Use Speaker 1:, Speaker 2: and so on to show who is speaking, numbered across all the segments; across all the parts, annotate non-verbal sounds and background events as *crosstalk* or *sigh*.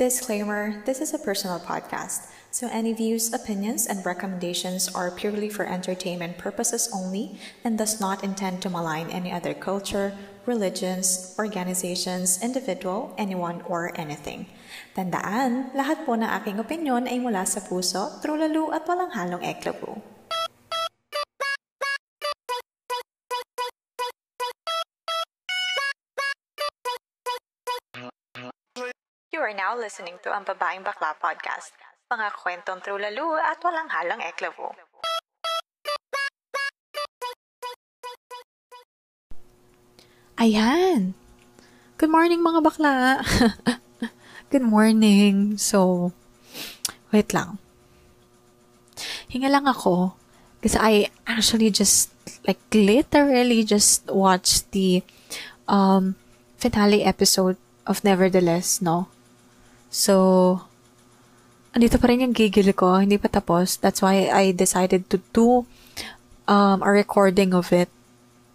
Speaker 1: Disclaimer this is a personal podcast, so any views, opinions, and recommendations are purely for entertainment purposes only and does not intend to malign any other culture, religions, organizations, individual, anyone, or anything. Tandaan, lahat po na aking opinion ay mula sa puso, trulalo at walang halong eklabu. You are now listening to ang Babaeng Bakla Podcast. Mga kwentong trulalo at walang halang eklabo.
Speaker 2: Ayan! Good morning mga bakla! *laughs* Good morning! So, wait lang. Hinga lang ako kasi I actually just like literally just watched the um finale episode of Nevertheless, no? So, andito pa rin yung gigil ko, hindi pa tapos. That's why I decided to do um, a recording of it,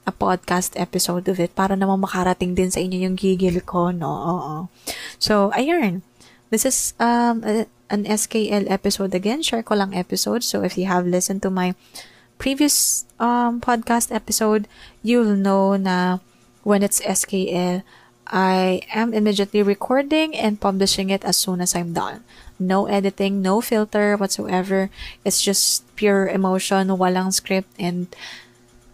Speaker 2: a podcast episode of it, para naman makarating din sa inyo yung gigil ko, no? Oo. So, ayun. This is um, a, an SKL episode again. Share ko lang episode. So, if you have listened to my previous um, podcast episode, you'll know na when it's SKL, I am immediately recording and publishing it as soon as I'm done. No editing, no filter whatsoever. It's just pure emotion, walang script, and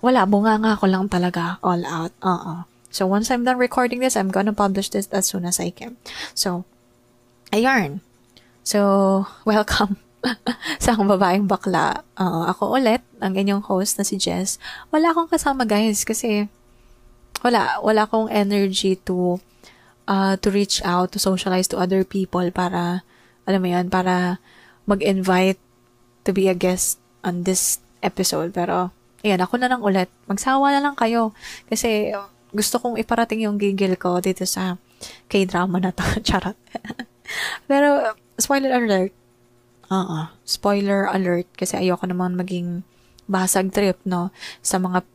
Speaker 2: wala, bunga nga ako lang talaga, all out. Uh-uh. So, once I'm done recording this, I'm gonna publish this as soon as I can. So, ayarn. So, *laughs* welcome sa akong babaeng bakla. Uh, ako ulit, ang inyong host na si Jess. Wala akong kasama guys kasi wala, wala akong energy to uh, to reach out, to socialize to other people para, alam mo yan, para mag-invite to be a guest on this episode. Pero, ayan, ako na lang ulit. Magsawa na lang kayo. Kasi, gusto kong iparating yung gigil ko dito sa K-drama na to. *laughs* Charot. *laughs* Pero, spoiler alert. Oo. Uh-uh. Spoiler alert. Kasi ayoko naman maging basag trip, no? Sa mga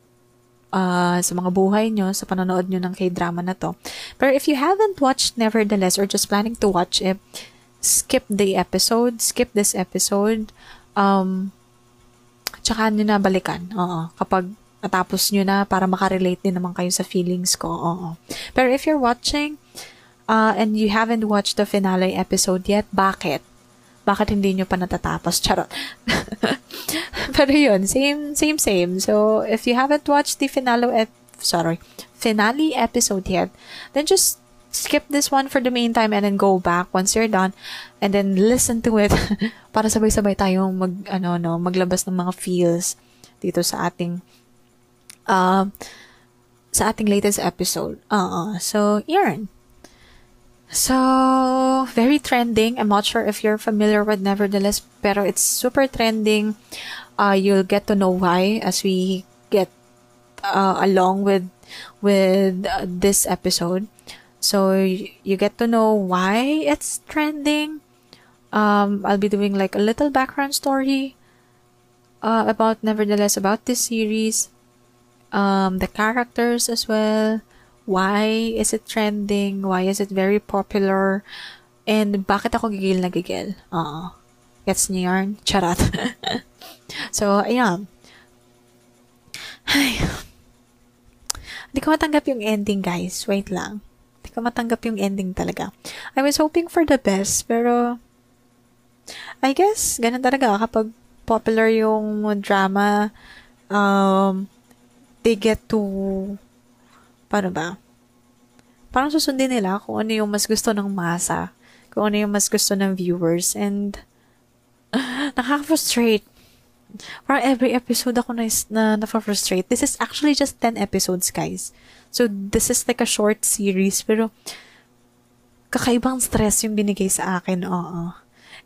Speaker 2: uh, sa mga buhay nyo, sa panonood nyo ng K-drama na to. Pero if you haven't watched Nevertheless or just planning to watch it, skip the episode, skip this episode, um, tsaka nyo na balikan. Oo. Kapag natapos nyo na para makarelate din naman kayo sa feelings ko. Oo. Pero if you're watching, uh, and you haven't watched the finale episode yet, bakit? Bakit hindi nyo pa natatapos? Charot. *laughs* Pero yun, same, same, same. So, if you haven't watched the finale, ep- sorry, finale episode yet, then just skip this one for the meantime and then go back once you're done and then listen to it *laughs* para sabay-sabay tayong mag, ano, no, maglabas ng mga feels dito sa ating, uh, sa ating latest episode. Uh, uh So, yarn. So, very trending. I'm not sure if you're familiar with Nevertheless, pero it's super trending. Uh, you'll get to know why as we get uh, along with with uh, this episode. So you get to know why it's trending. Um, I'll be doing like a little background story uh, about Nevertheless about this series, um, the characters as well why is it trending? Why is it very popular? And bakit ako gigil na gigil? Oo. Gets niyo yarn? Charat. *laughs* so, ayan. Ay. Hindi ko matanggap yung ending, guys. Wait lang. Hindi ko matanggap yung ending talaga. I was hoping for the best, pero I guess, ganun talaga kapag popular yung drama, um, they get to paano ba? Parang susundin nila kung ano yung mas gusto ng masa, kung ano yung mas gusto ng viewers, and uh, *laughs* nakaka-frustrate. Parang every episode ako na, na na-frustrate. This is actually just 10 episodes, guys. So, this is like a short series, pero kakaibang stress yung binigay sa akin, oo.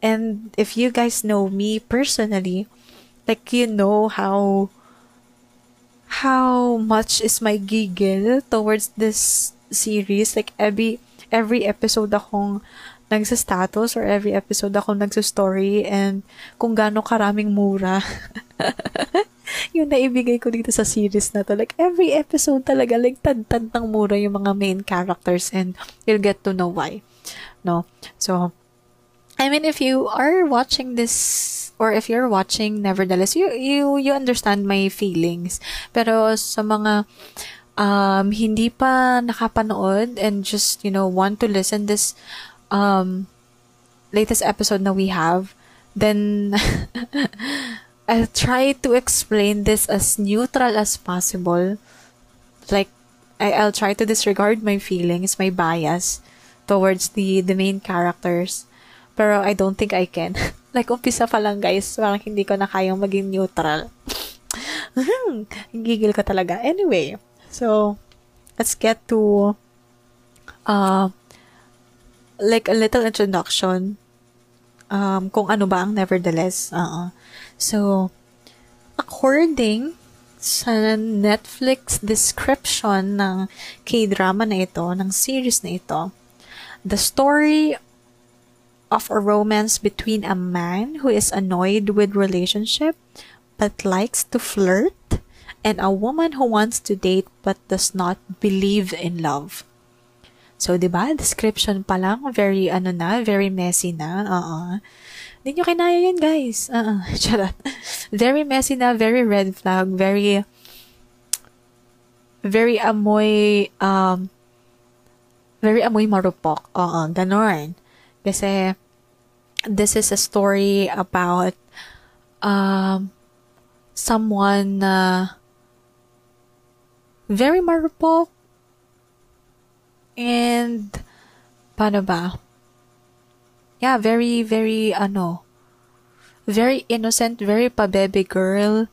Speaker 2: And if you guys know me personally, like you know how how much is my giggle towards this series. Like, every, every episode akong nagsa-status or every episode akong nagsa-story and kung gaano karaming mura. *laughs* yung naibigay ko dito sa series na to. Like, every episode talaga, like, tad-tad ng mura yung mga main characters and you'll get to know why. No? So, I mean, if you are watching this, or if you're watching, nevertheless, you, you, you understand my feelings. Pero sa mga, um, hindi pa nakapanood and just, you know, want to listen this, um, latest episode na we have, then, *laughs* I'll try to explain this as neutral as possible. Like, I, I'll try to disregard my feelings, my bias towards the, the main characters pero I don't think I can. *laughs* like, umpisa pa lang guys, parang hindi ko na kayang maging neutral. Gigil ka talaga. Anyway, so, let's get to, uh, like a little introduction um, kung ano ba ang nevertheless. Uh-uh. So, according sa Netflix description ng K-drama na ito, ng series na ito, the story of a romance between a man who is annoyed with relationship but likes to flirt and a woman who wants to date but does not believe in love. So, di ba? Description pa lang, very, ano na, very messy na. Oo. Hindi nyo kinaya yun, guys. Uh-uh. *laughs* Charot. Very messy na, very red flag, very, very amoy, um, very amoy marupok. Oo, ganon. Kasi, this is a story about um, someone na very marupok and paano ba? Yeah, very, very, ano, very innocent, very pabebe girl,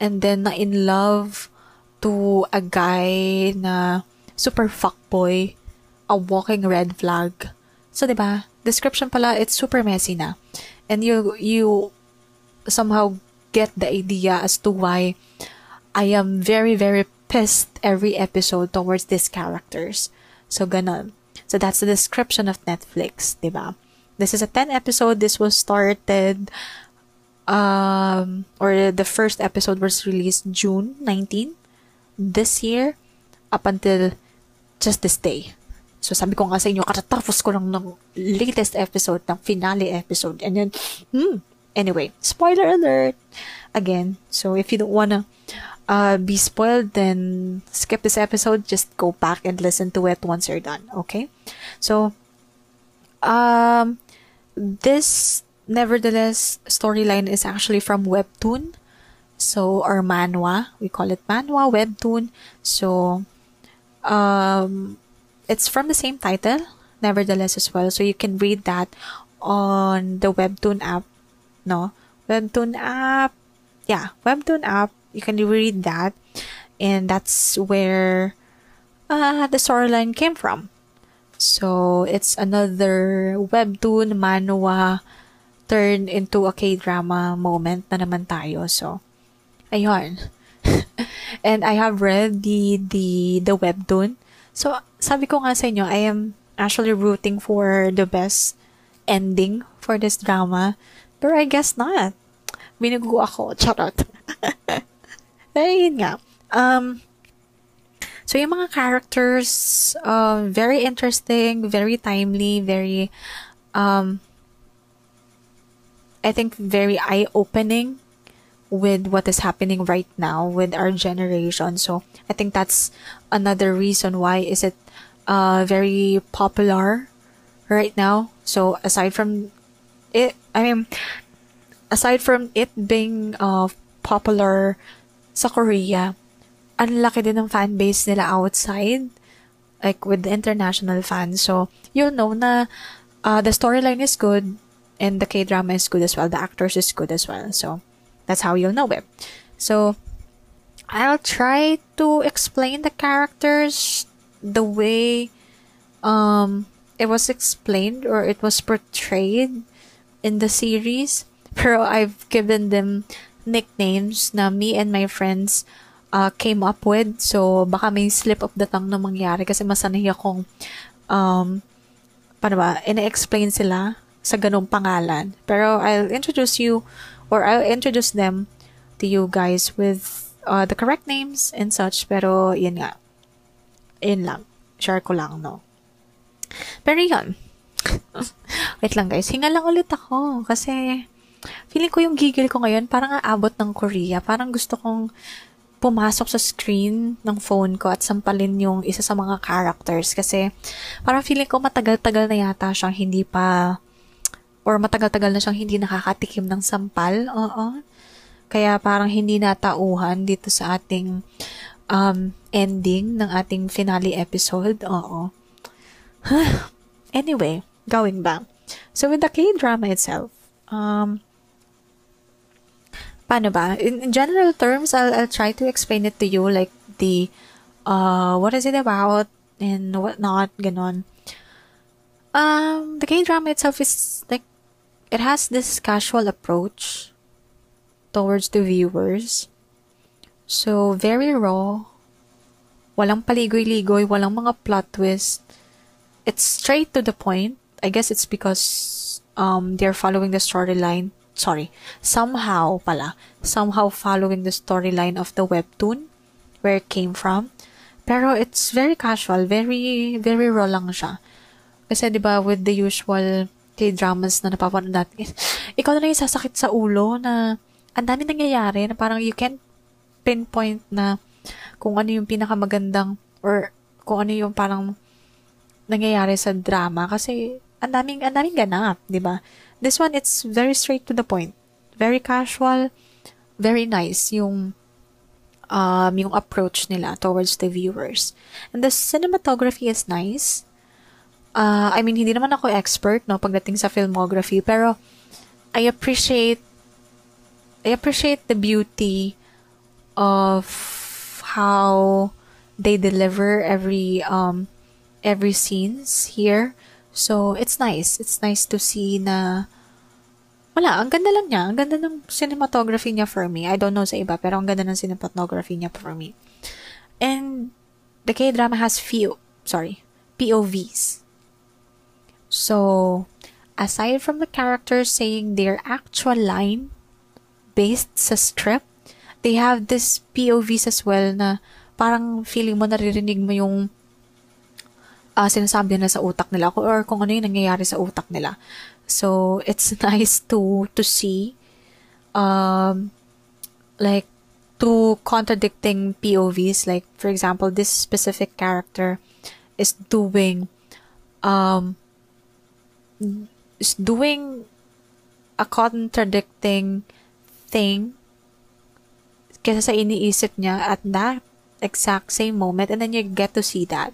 Speaker 2: and then na in love to a guy na super fuckboy, a walking red flag. So, di ba? Description pala, it's super messy na. And you, you somehow get the idea as to why I am very, very pissed every episode towards these characters. So, ganon. So, that's the description of Netflix, di ba? This is a 10 episode. This was started, um, or the first episode was released June 19 this year up until just this day. So, sabi ko nga sa inyo, katatapos ko lang ng latest episode, ng finale episode. And then, hmm, anyway, spoiler alert! Again, so if you don't wanna uh, be spoiled, then skip this episode. Just go back and listen to it once you're done, okay? So, um, this, nevertheless, storyline is actually from Webtoon. So, or manhwa. We call it manhwa, Webtoon. So, um, it's from the same title, nevertheless as well. So you can read that on the Webtoon app. No, Webtoon app. Yeah, Webtoon app. You can read that, and that's where uh, the storyline came from. So it's another Webtoon manhwa turned into a K-drama moment na naman tayo. So, ayun. *laughs* and I have read the the the webtoon So, sabi ko nga sa inyo, I am actually rooting for the best ending for this drama. Pero I guess not. Binugo ako. Charot. *laughs* Pero yun nga. Um, so, yung mga characters, uh, very interesting, very timely, very, um, I think very eye-opening with what is happening right now with our generation. So I think that's another reason why is it uh, very popular right now. So aside from it, I mean, aside from it being uh, popular sa Korea, ang laki din ng fan base nila outside, like with the international fans. So you'll know na uh, the storyline is good and the K drama is good as well. The actors is good as well. So that's how you'll know it. So, I'll try to explain the characters the way um, it was explained or it was portrayed in the series. *laughs* Pero I've given them nicknames na me and my friends uh, came up with. So, baka may slip of the tongue na mangyari kasi masanay akong um, paano ba, ina-explain sila sa ganong pangalan. Pero I'll introduce you or I'll introduce them to you guys with uh, the correct names and such. Pero, yun nga. Yun lang. Share ko lang, no? Pero yun. *laughs* Wait lang guys, hinga lang ulit ako kasi feeling ko yung gigil ko ngayon parang aabot ng Korea. Parang gusto kong pumasok sa screen ng phone ko at sampalin yung isa sa mga characters kasi parang feeling ko matagal-tagal na yata siyang hindi pa or matagal-tagal na siyang hindi nakakatikim ng sampal. Oo. Kaya parang hindi natauhan dito sa ating um, ending ng ating finale episode. Oo. *sighs* anyway, going back. So with the K-drama itself, um, paano ba? In, in general terms, I'll, I'll try to explain it to you like the, uh, what is it about and whatnot, ganon. Um, the K-drama itself is like, it has this casual approach towards the viewers. So, very raw. Walang paligoy-ligoy, walang mga plot twist. It's straight to the point. I guess it's because um, they're following the storyline sorry, somehow pala, somehow following the storyline of the webtoon, where it came from. Pero it's very casual, very, very raw lang siya. Kasi di ba with the usual K-dramas na napapanood natin, ikaw na lang yung sasakit sa ulo na ang dami nangyayari na parang you can't pinpoint na kung ano yung pinakamagandang or kung ano yung parang nangyayari sa drama kasi ang daming, ang daming ganap, di ba? This one, it's very straight to the point. Very casual, very nice yung um, yung approach nila towards the viewers. And the cinematography is nice. Uh, I mean, hindi naman ako expert, no, pagdating sa filmography, pero I appreciate I appreciate the beauty of how they deliver every um every scenes here. So it's nice. It's nice to see na wala, ang ganda lang niya. Ang ganda ng cinematography niya for me. I don't know sa iba, pero ang ganda ng cinematography niya for me. And the K-drama has few, sorry, POVs. So, aside from the characters saying their actual line based sa script, they have this POVs as well na parang feeling mo naririnig mo yung uh, sinasabi nila sa utak nila or kung ano yung nangyayari sa utak nila. So it's *laughs* nice to to see um like two contradicting POVs like for example this specific character is doing um is doing a contradicting thing kasi sa iniisip niya at that exact same moment and then you get to see that.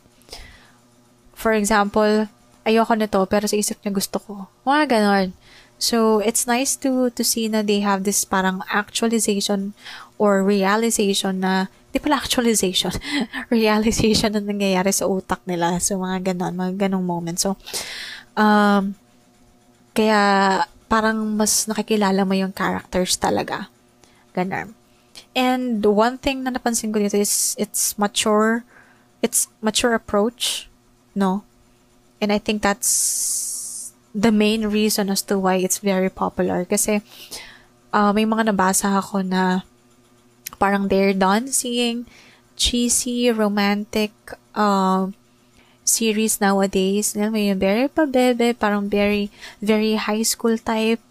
Speaker 2: For example, ayoko nito, pero sa isip niya gusto ko. Mga ganon. So, it's nice to, to see na they have this parang actualization or realization na, di pala actualization, *laughs* realization na nangyayari sa utak nila. So, mga ganon, mga ganong moments. So, um, kaya, parang mas nakikilala mo yung characters talaga. Ganon. And one thing na napansin ko dito is, it's mature, it's mature approach, no? And I think that's the main reason as to why it's very popular. Kasi uh, may mga nabasa ako na parang they're done seeing cheesy, romantic uh, series nowadays. Alam mo yun, very pabebe, parang very, very high school type,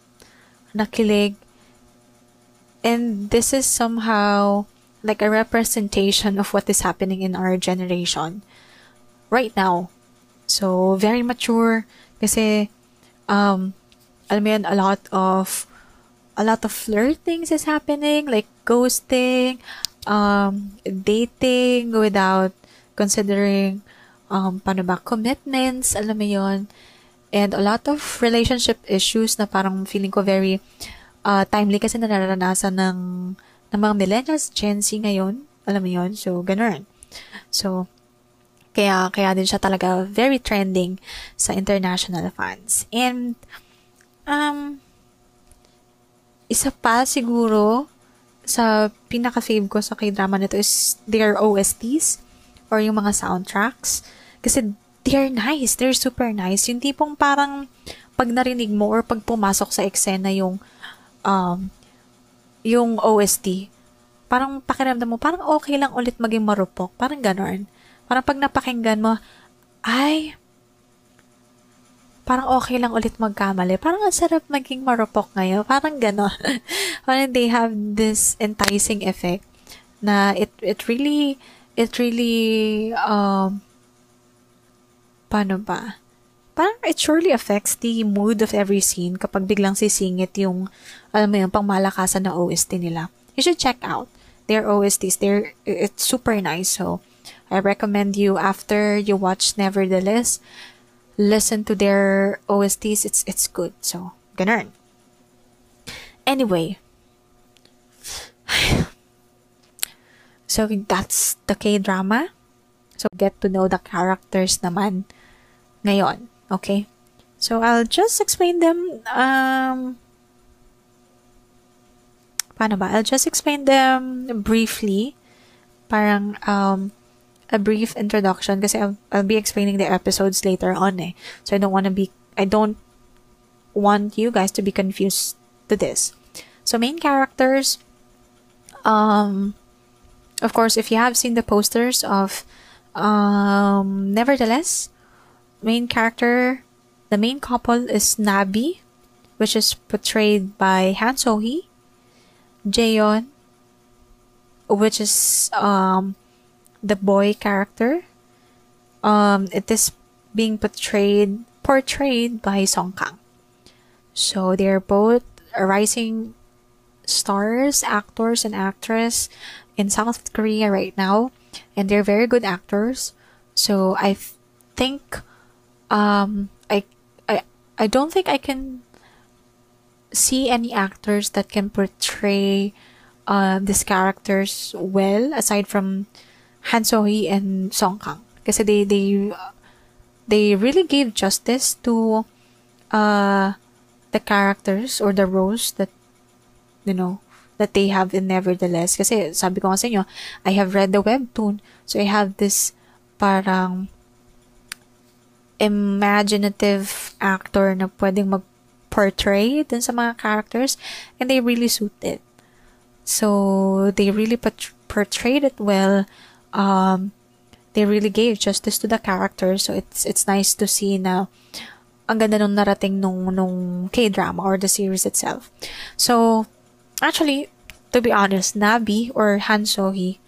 Speaker 2: nakilig. And this is somehow like a representation of what is happening in our generation right now. So, very mature. Kasi, um, alam mo yan, a lot of, a lot of flirtings is happening, like ghosting, um, dating without considering, um, paano ba, commitments, alam mo yon And a lot of relationship issues na parang feeling ko very uh, timely kasi na nararanasan ng, ng mga millennials, Gen Z ngayon. Alam mo yon So, ganun. So, kaya, kaya din siya talaga very trending sa international fans. And, um, isa pa siguro sa pinaka-fave ko sa k-drama nito is their OSTs or yung mga soundtracks. Kasi they're nice. They're super nice. Yung tipong parang pag narinig mo or pag pumasok sa eksena yung um, yung OST, parang pakiramdam mo, parang okay lang ulit maging marupok. Parang ganon. Parang pag napakinggan mo, ay, parang okay lang ulit magkamali. Parang ang sarap maging marupok ngayon. Parang gano'n. *laughs* parang they have this enticing effect na it, it really, it really, um, paano ba? Parang it surely affects the mood of every scene kapag biglang sisingit yung, alam mo yung pangmalakasan na OST nila. You should check out their OSTs. They're, it's super nice. So, I recommend you after you watch Nevertheless, listen to their OSTs. It's it's good. So, ganun. Anyway. *sighs* So, that's the K-drama. So, get to know the characters naman ngayon. Okay? So, I'll just explain them, um, paano ba? I'll just explain them briefly. Parang, um, a brief introduction kasi I'll, I'll be explaining the episodes later on eh. So I don't want to be I don't want you guys to be confused to this. So main characters um of course if you have seen the posters of um nevertheless main character the main couple is Nabi which is portrayed by Han So-hee Jaeon which is um the boy character. Um, it is being portrayed portrayed by Song Kang. So they're both rising stars, actors and actress in South Korea right now, and they're very good actors. So I think, um, I, I, I don't think I can see any actors that can portray uh, these characters well aside from Han So-hee and Song Kang. Kasi they, they, they really gave justice to uh, the characters or the roles that, you know, that they have in Nevertheless. Inyo, I have read the webtoon. So I have this parang imaginative actor na pwedeng mag-portray dun sa mga characters and they really suit it. So, they really portrayed it well um, they really gave justice to the characters. So it's it's nice to see na ang ganda nung narating nung nung K-drama or the series itself. So actually, to be honest, Nabi or Han So-hee,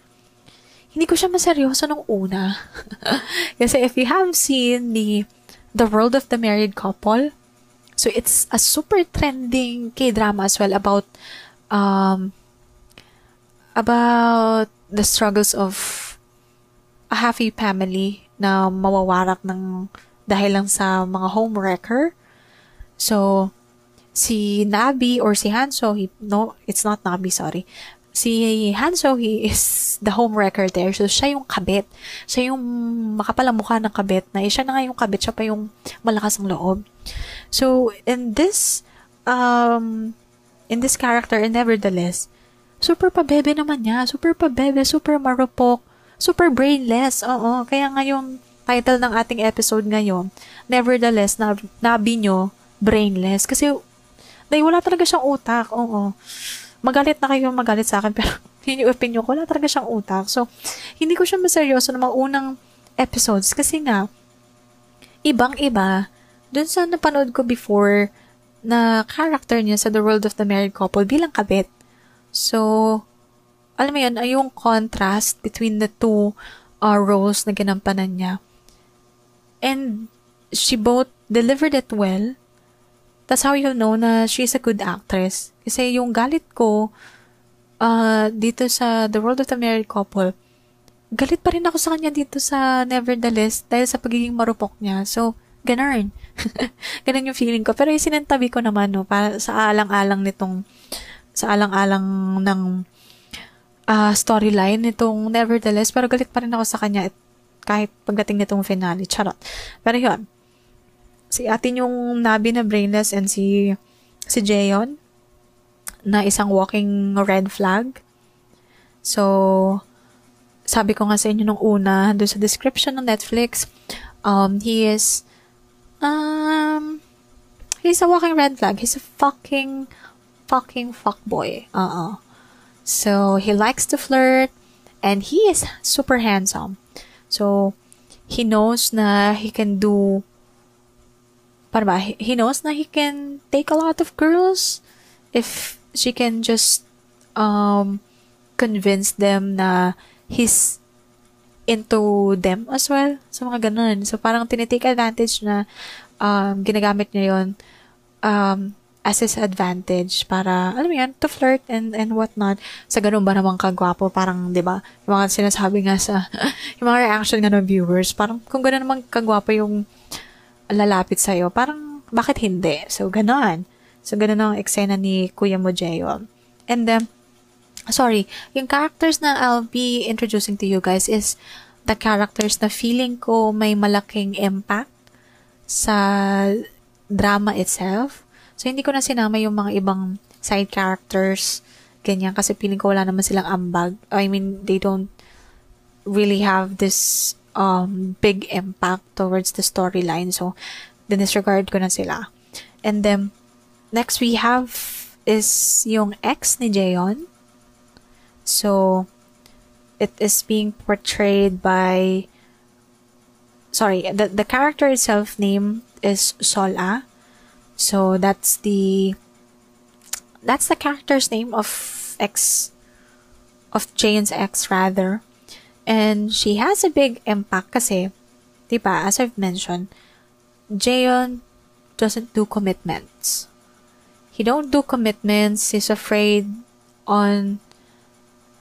Speaker 2: hindi ko siya maseryoso nung una. *laughs* Kasi if you have seen the The World of the Married Couple, so it's a super trending K-drama as well about um about the struggles of a happy family na mawawarak ng dahil lang sa mga homewrecker. So, si Nabi or si Hanso, he, no, it's not Nabi, sorry. Si Hanso, he is the homewrecker there. So, siya yung kabit. Siya yung makapalang mukha ng kabit na siya na nga yung kabit, siya pa yung malakas ang loob. So, in this, um, in this character, and nevertheless, super pabebe naman niya. Super pabebe, super marupok super brainless. Oo, kaya nga yung title ng ating episode ngayon, nevertheless, na, nabi nyo, brainless. Kasi, dahil wala talaga siyang utak. Oo. Magalit na kayo magalit sa akin, *laughs* pero yun yung opinion ko, wala talaga siyang utak. So, hindi ko siya maseryoso ng mga unang episodes kasi nga, ibang-iba, dun sa napanood ko before, na character niya sa The World of the Married Couple bilang kabit. So, alam mo yun, yung contrast between the two uh, roles na ginampanan niya. And she both delivered it well. That's how you'll know na she's a good actress. Kasi yung galit ko uh, dito sa The World of the Married Couple, galit pa rin ako sa kanya dito sa Nevertheless dahil sa pagiging marupok niya. So, ganun. *laughs* ganun yung feeling ko. Pero yung sinantabi ko naman, no, para sa alang-alang nitong, sa alang-alang ng uh, storyline nitong Nevertheless, pero galit pa rin ako sa kanya kahit pagdating nitong finale. Charot. Pero yun, si atin yung Nabi na brainless and si si Jaeon na isang walking red flag. So, sabi ko nga sa inyo nung una, doon sa description ng Netflix, um, he is, um, he's a walking red flag. He's a fucking, fucking fuckboy. Uh-uh. So he likes to flirt and he is super handsome. So he knows na he can do para ba, he knows na he can take a lot of girls if she can just um, convince them na he's into them as well. So, mga ganun. So, parang tinitake advantage na um, ginagamit niya yon um, as his advantage para, alam mo yan, to flirt and, and whatnot. Sa ganun ba namang kagwapo, parang, di ba, yung mga sinasabi nga sa, *laughs* yung mga reaction nga ng viewers, parang kung ganun namang kagwapo yung lalapit sa'yo, parang bakit hindi? So, ganon. So, ganon ang eksena ni Kuya Mojeo. And then, sorry, yung characters na I'll be introducing to you guys is the characters na feeling ko may malaking impact sa drama itself. So, hindi ko na sinama yung mga ibang side characters, ganyan, kasi feeling ko wala naman silang ambag. I mean, they don't really have this um, big impact towards the storyline. So, dinisregard ko na sila. And then, next we have is yung ex ni Jayon. So, it is being portrayed by sorry, the, the character itself name is Sola. So, that's the that's the character's name of ex of Jane's ex rather. And she has a big impact kasi, di ba, as I've mentioned, Jayon doesn't do commitments. He don't do commitments. He's afraid on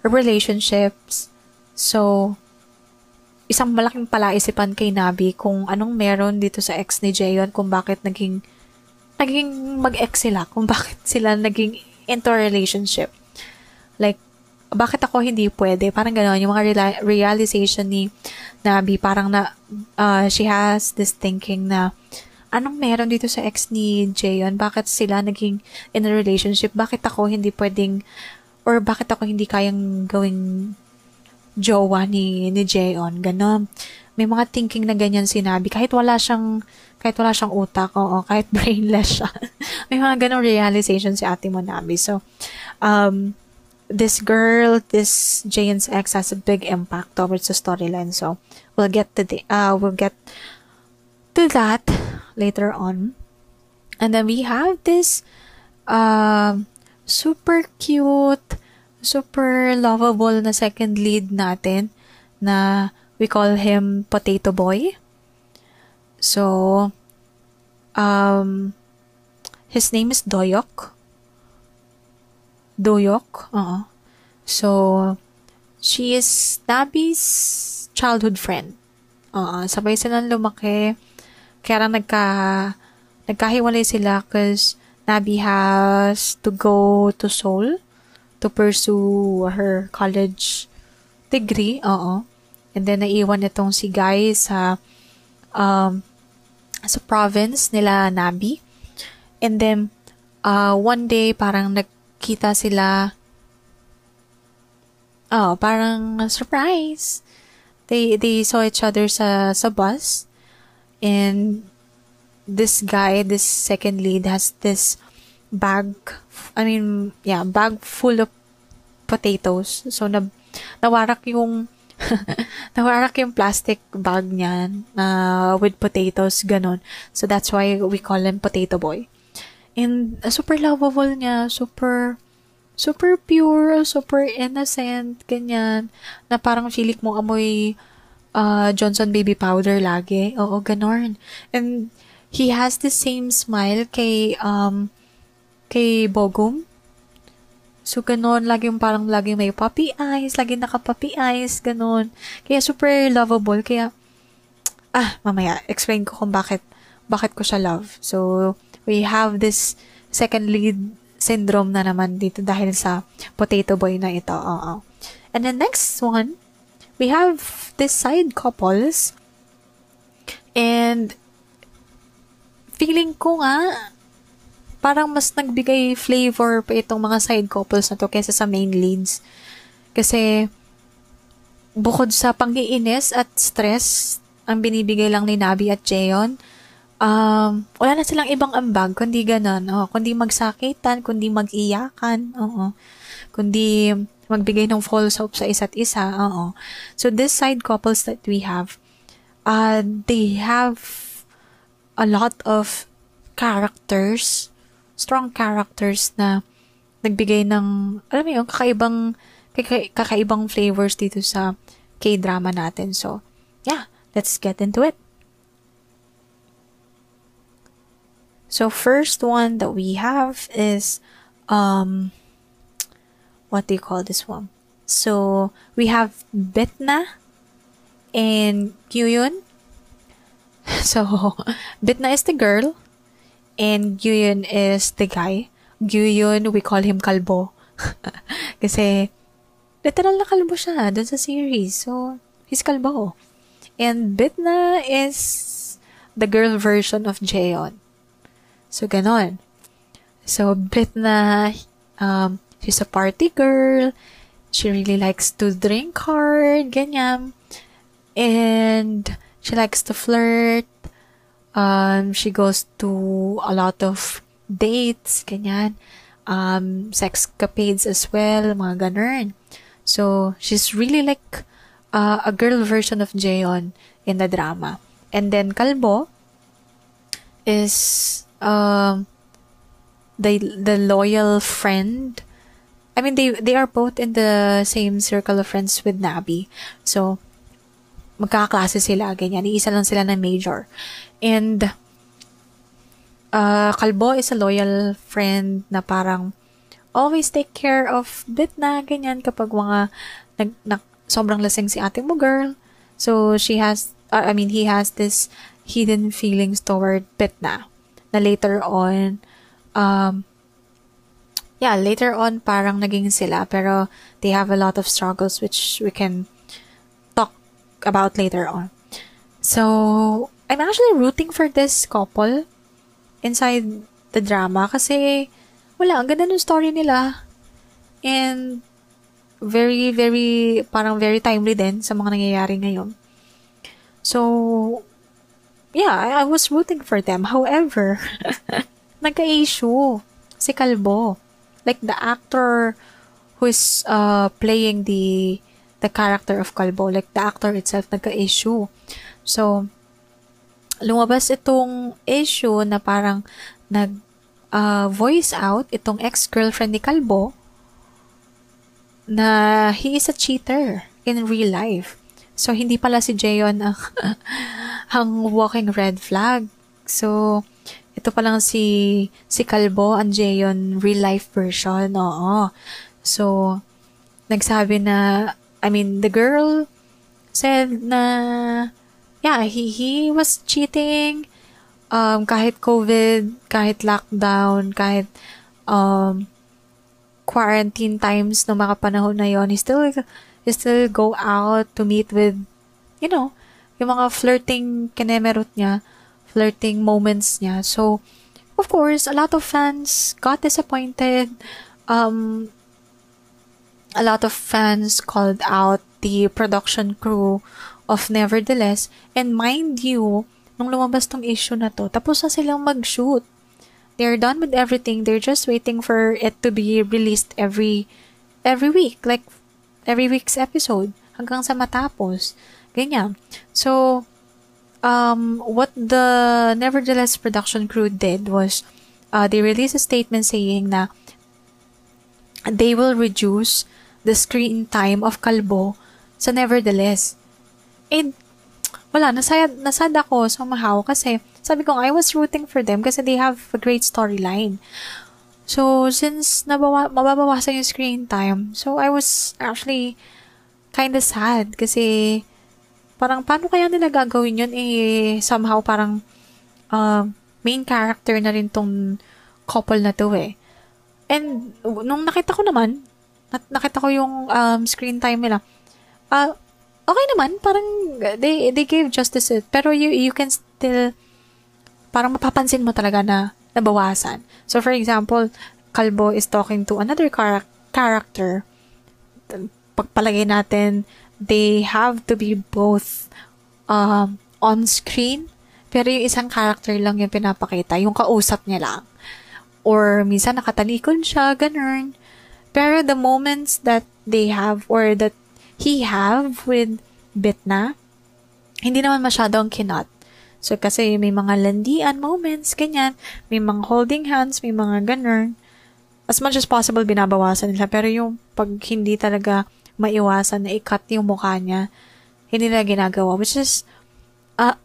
Speaker 2: relationships. So, isang malaking palaisipan kay Nabi kung anong meron dito sa ex ni Jayon, kung bakit naging naging mag-ex sila, kung bakit sila naging into a relationship. Like, bakit ako hindi pwede? Parang gano'n, yung mga reali- realization ni Nabi, parang na, uh, she has this thinking na, anong meron dito sa ex ni Jayon? Bakit sila naging in a relationship? Bakit ako hindi pwedeng, or bakit ako hindi kayang gawing jowa ni, ni Jayon? Ganon. May mga thinking na ganyan sinabi. Kahit wala siyang, kahit wala siyang utak, oo, kahit *laughs* brainless siya. May mga ganong realization si ate mo Nabi. So, um, this girl, this Jane's ex has a big impact towards the storyline. So we'll get to the uh we'll get to that later on. And then we have this uh, super cute, super lovable na second lead natin na we call him Potato Boy. So um his name is Doyok. Doyok. Uh-uh. So, she is Nabi's childhood friend. Uh, sabay silang lumaki. Kaya nagka, nagkahiwalay sila because Nabi has to go to Seoul to pursue her college degree. Oo. And then, naiwan itong si Guy sa, um, sa province nila Nabi. And then, uh, one day, parang nag, kita sila oh, parang surprise. They they saw each other sa sa bus and this guy, this second lead has this bag I mean, yeah, bag full of potatoes. So na nawarak yung *laughs* nawarak yung plastic bag niya uh, with potatoes, ganon. So that's why we call him Potato Boy. And uh, super lovable niya, super super pure, super innocent, ganyan. Na parang feeling mo amoy uh, Johnson baby powder lagi. Oo, ganon. And he has the same smile kay um kay Bogum. So, ganon, lagi yung parang lagi may puppy eyes, lagi naka-puppy eyes, ganon. Kaya super lovable, kaya, ah, mamaya, explain ko kung bakit, bakit ko siya love. So, we have this second lead syndrome na naman dito dahil sa potato boy na ito. Oo. And the next one, we have this side couples. And feeling ko nga parang mas nagbigay flavor pa itong mga side couples na to kaysa sa main leads. Kasi bukod sa pangiinis at stress ang binibigay lang ni Nabi at Jeon, um, wala na silang ibang ambag, kundi ganun. Oh, kundi magsakitan, kundi mag-iyakan. Oo. Kundi magbigay ng false hope sa isa't isa. Oo. So, this side couples that we have, uh, they have a lot of characters, strong characters na nagbigay ng, alam mo yun, kakaibang, kakaibang flavors dito sa K-drama natin. So, yeah, let's get into it. So first one that we have is um what do you call this one? So we have Bitna and Gyuyun. *laughs* So *laughs* Bitna is the girl and Gyuyun is the guy. Gyuyun, we call him Kalbo. *laughs* Kasi literal na kalbo siya dun sa series. So he's Kalbo. And Bitna is the girl version of Jaeon. So, ganon. So, bet na um, she's a party girl. She really likes to drink hard, ganyan. And she likes to flirt. Um, she goes to a lot of dates, ganyan. Um, sex capades as well, mga ganun. So, she's really like uh, a girl version of Jaeon in the drama. And then Kalbo is um the the loyal friend I mean they they are both in the same circle of friends with Nabi. So magkakaklase sila ganyan. Iisa lang sila na major. And uh, Kalbo is a loyal friend na parang always take care of bit na ganyan kapag mga nag, nag sobrang lasing si ate mo girl. So she has uh, I mean he has this hidden feelings toward bit na na later on, um, yeah, later on parang naging sila, pero they have a lot of struggles which we can talk about later on. So, I'm actually rooting for this couple inside the drama kasi wala, ang ganda ng story nila. And very, very, parang very timely din sa mga nangyayari ngayon. So, yeah, I, I was rooting for them. However, *laughs* nagka-issue si Kalbo. Like the actor who is uh, playing the the character of Kalbo, like the actor itself nagka-issue. So, lumabas itong issue na parang nag uh, voice out itong ex-girlfriend ni Kalbo na he is a cheater in real life. So, hindi pala si Jayon ang *laughs* ang walking red flag. So, ito pa lang si, si Kalbo, ang Jayon real life version. Oo. So, nagsabi na, I mean, the girl said na, yeah, he, he was cheating, um, kahit COVID, kahit lockdown, kahit, um, quarantine times no mga panahon na yon, he still, he still go out to meet with, you know, yung mga flirting kinemerot niya, flirting moments niya. So, of course, a lot of fans got disappointed. Um, a lot of fans called out the production crew of Nevertheless. And mind you, nung lumabas tong issue na to, tapos na silang mag-shoot. They're done with everything. They're just waiting for it to be released every every week. Like, every week's episode. Hanggang sa matapos. Ganyan. So, um, what the Nevertheless production crew did was uh, they released a statement saying na they will reduce the screen time of Kalbo sa Nevertheless. And wala, nasad, nasad ako somehow kasi sabi ko, I was rooting for them kasi they have a great storyline. So, since nabawa, mababawasan yung screen time, so I was actually kind of sad kasi parang paano kaya nila gagawin yun eh somehow parang uh, main character na rin tong couple na to eh. And nung nakita ko naman, nakita ko yung um, screen time nila, uh, okay naman, parang they, they gave justice it. Pero you, you can still, parang mapapansin mo talaga na nabawasan. So for example, Kalbo is talking to another char- character. Pagpalagay natin, they have to be both um, on screen, pero yung isang character lang yung pinapakita, yung kausap niya lang. Or minsan nakatalikod siya, ganun. Pero the moments that they have or that he have with Bitna, hindi naman masyadong kinot. So, kasi may mga landian moments, ganyan. May mga holding hands, may mga ganun. As much as possible, binabawasan nila. Pero yung pag hindi talaga maiwasan na i-cut yung mukha niya, hindi nila ginagawa. Which is, uh,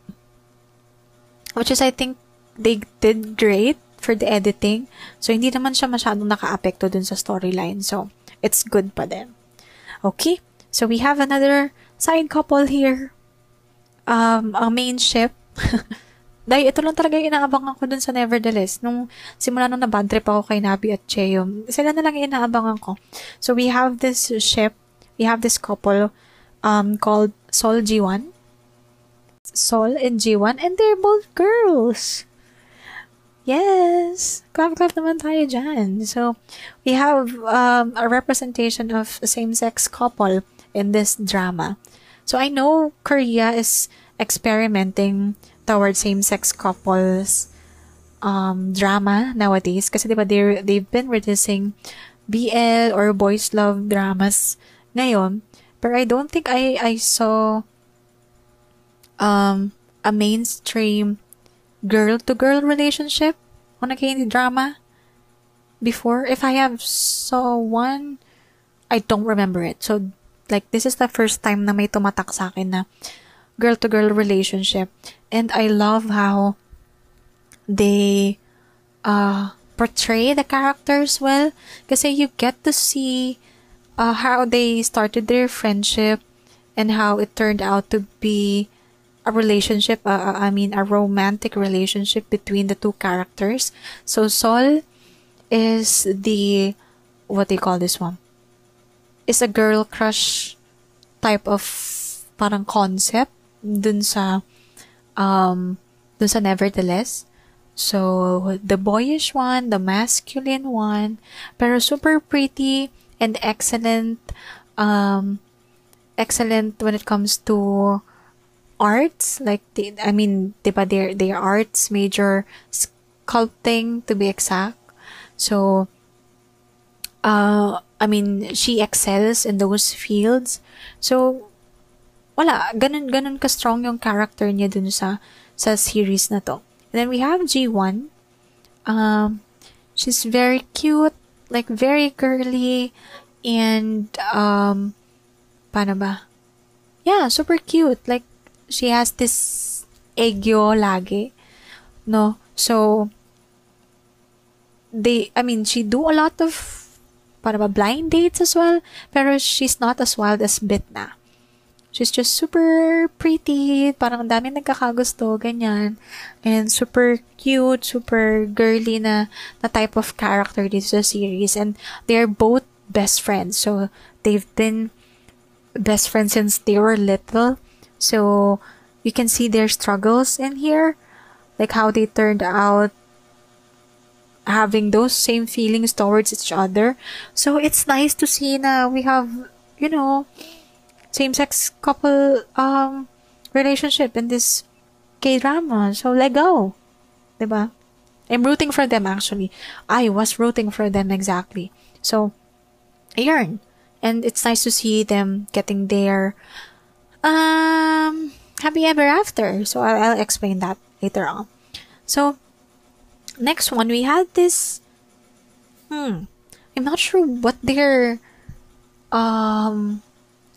Speaker 2: which is I think they did great for the editing. So, hindi naman siya masyadong naka-apekto dun sa storyline. So, it's good pa din. Okay? So, we have another side couple here. Um, ang main ship, *laughs* Dahil ito lang talaga yung inaabangan ko dun sa Nevertheless. Nung simula nung na-bad trip ako kay Nabi at Cheom, sila na lang yung inaabangan ko. So we have this ship, we have this couple um, called Sol G1. Sol and G1 and they're both girls. Yes! Clap clap naman tayo dyan. So, we have um, a representation of same-sex couple in this drama. So, I know Korea is experimenting towards same-sex couples um, drama nowadays. Kasi diba, they've been releasing BL or boys love dramas ngayon. But I don't think I, I saw um, a mainstream girl-to-girl relationship on a K drama before. If I have saw one, I don't remember it. So, like, this is the first time na may tumatak sa akin na girl to girl relationship. And I love how they uh, portray the characters well. Kasi you get to see uh, how they started their friendship and how it turned out to be a relationship, uh, uh I mean, a romantic relationship between the two characters. So Sol is the, what do call this one? Is a girl crush type of parang concept dun sa um dun sa nevertheless. So, the boyish one, the masculine one, pero super pretty and excellent um excellent when it comes to arts like the, I mean, 'di ba their their arts major sculpting to be exact. So uh I mean, she excels in those fields. So wala, ganun, ganun ka-strong yung character niya dun sa, sa series na to. And then we have G1. Um, she's very cute, like very girly, and, um, paano ba? Yeah, super cute. Like, she has this egyo lagi. No? So, they, I mean, she do a lot of, para ba, blind dates as well, pero she's not as wild as Bitna. She's just super pretty, parang ang dami nagkakagusto, ganyan. And super cute, super girly na, na type of character dito sa series. And they're both best friends. So, they've been best friends since they were little. So, you can see their struggles in here. Like how they turned out having those same feelings towards each other. So, it's nice to see na we have, you know, same-sex couple um relationship in this K-drama. So, let go. Diba? I'm rooting for them actually. I was rooting for them exactly. So, ayun. And it's nice to see them getting their um happy ever after. So I'll, I'll explain that later on. So next one we had this hmm I'm not sure what their um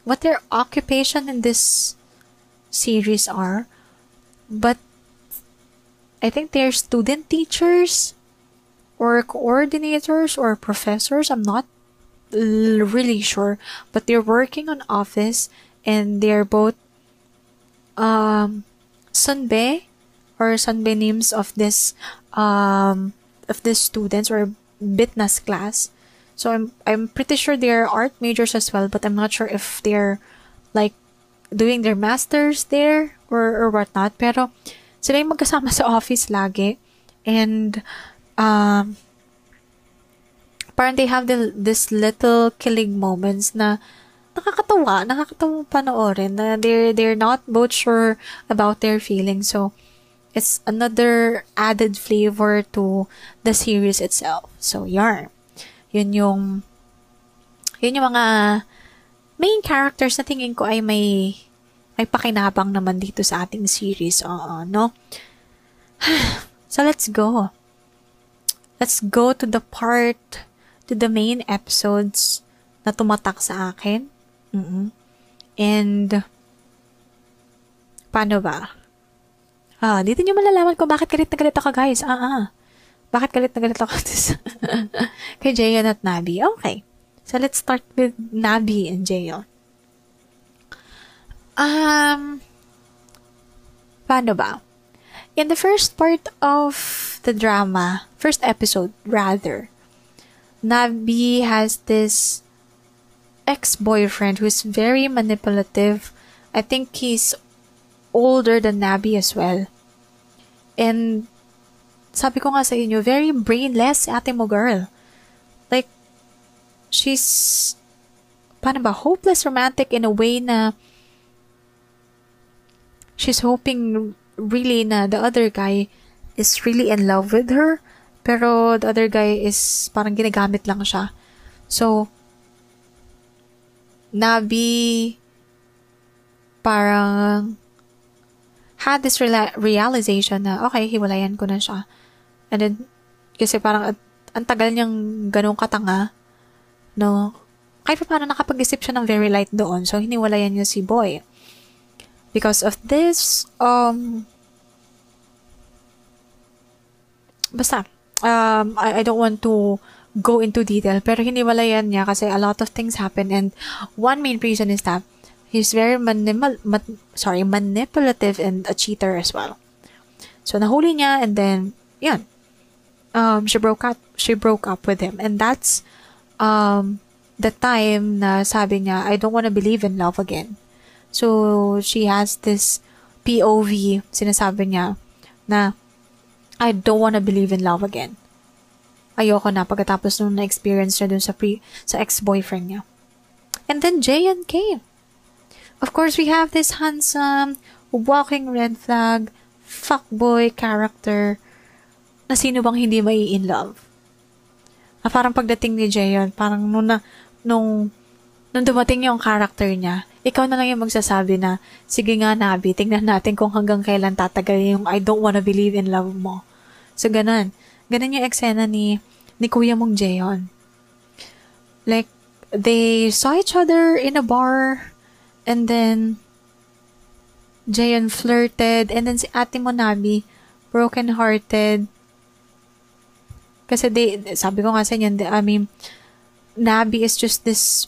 Speaker 2: what their occupation in this series are, but I think they're student teachers or coordinators or professors. I'm not really sure, but they're working on office and they're both um or sunbe names of this um of this students or bitnas class so I'm I'm pretty sure they're art majors as well, but I'm not sure if they're like doing their masters there or or whatnot. Pero sila yung magkasama sa office lagi. And um parang they have the, this little killing moments na nakakatawa, nakakatawa panoorin na they're, they're not both sure about their feelings. So, it's another added flavor to the series itself. So, yarn. Yun yung, yun yung mga main characters na tingin ko ay may, may pakinabang naman dito sa ating series. Oo, no? *sighs* so, let's go. Let's go to the part, to the main episodes na tumatak sa akin. Mm-mm. And, paano ba? Ah, dito nyo malalaman kung bakit galit na galit ako, guys. Ah, ah. Bakit galit na galit ako *laughs* kay Jayon at Nabi? Okay. So, let's start with Nabi and Jayon. Um, paano ba? In the first part of the drama, first episode, rather, Nabi has this ex-boyfriend who's very manipulative. I think he's older than Nabi as well. And sabi ko nga sa inyo, very brainless ate mo girl. Like, she's, paano ba, hopeless romantic in a way na she's hoping really na the other guy is really in love with her. Pero the other guy is parang ginagamit lang siya. So, Nabi parang had this reala- realization na, okay, hiwalayan ko na siya. And then, kasi parang ang tagal niyang ganong katanga, no? Kahit pa paano nakapag-isip siya ng very light doon. So, hiniwalayan niya si Boy because of this um basta um I, I don't want to go into detail pero hiniwalayan niya kasi a lot of things happen and one main reason is that he's very manipul- ma- sorry manipulative and a cheater as well so nahuli niya and then yun um she broke up she broke up with him and that's um the time na sabi niya I don't want to believe in love again So, she has this POV, sinasabi niya, na I don't wanna believe in love again. Ayoko na pagkatapos nung na-experience niya dun sa, pre, sa ex-boyfriend niya. And then Jayan came. Of course, we have this handsome, walking red flag, fuckboy character na sino bang hindi mai in love. Na parang pagdating ni Jayon, parang nung, na, nung, nung dumating yung character niya, ikaw na lang yung magsasabi na, sige nga Nabi, tingnan natin kung hanggang kailan tatagal yung I don't wanna believe in love mo. So, ganun. Ganun yung eksena ni, ni Kuya mong Jeon. Like, they saw each other in a bar, and then, Jeon flirted, and then si ate mo Nabi, broken-hearted. Kasi they, sabi ko nga sa inyo, I mean, Nabi is just this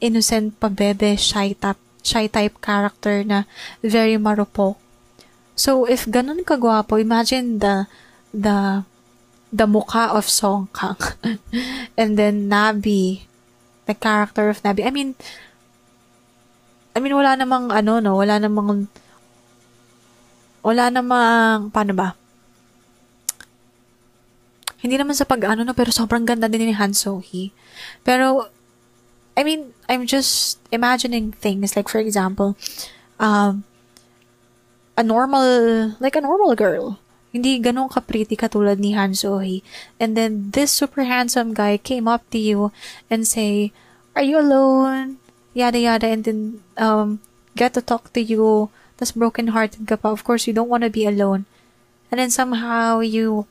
Speaker 2: innocent pabebe, shy type, shy type character na very marupok. So, if ganun kagwapo, imagine the, the, the mukha of Song Kang. *laughs* and then Nabi, the character of Nabi. I mean, I mean, wala namang, ano, no, wala namang, wala namang, paano ba? Hindi naman sa pag-ano, no, pero sobrang ganda din ni Han So-hee. Pero, I mean, I'm just imagining things like, for example, um, a normal, like a normal girl. Hindi ganun ka-pretty katulad ni Han Sohee. And then this super handsome guy came up to you and say, Are you alone? Yada yada. And then um, get to talk to you. Tas broken-hearted ka pa. Of course, you don't want to be alone. And then somehow you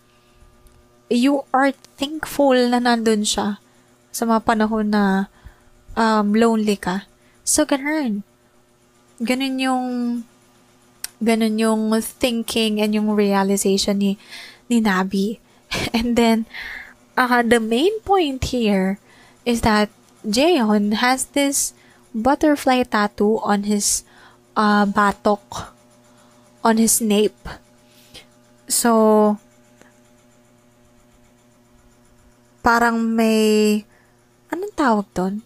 Speaker 2: you are thankful na nandun siya sa mga panahon na um, lonely ka. So, ganun. Ganun yung, ganun yung thinking and yung realization ni, ni Nabi. *laughs* And then, uh, the main point here is that Jaeon has this butterfly tattoo on his uh, batok, on his nape. So, parang may, anong tawag doon?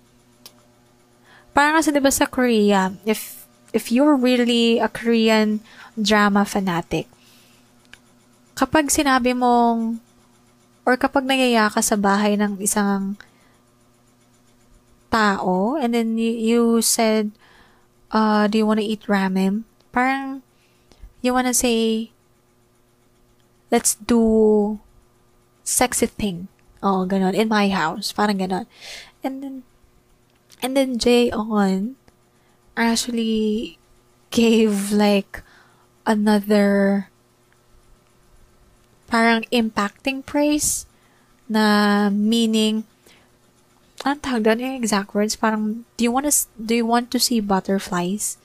Speaker 2: Parang kasi 'di ba sa Korea, if if you're really a Korean drama fanatic, kapag sinabi mong or kapag nagaya ka sa bahay ng isang tao and then you, you said uh, do you want to eat ramen? Parang you want to say let's do sexy thing. Oh, ganon. In my house. Parang ganon. And then, And then Jay on actually gave like another parang impacting praise na meaning anong tawag doon yung exact words parang do you want to do you want to see butterflies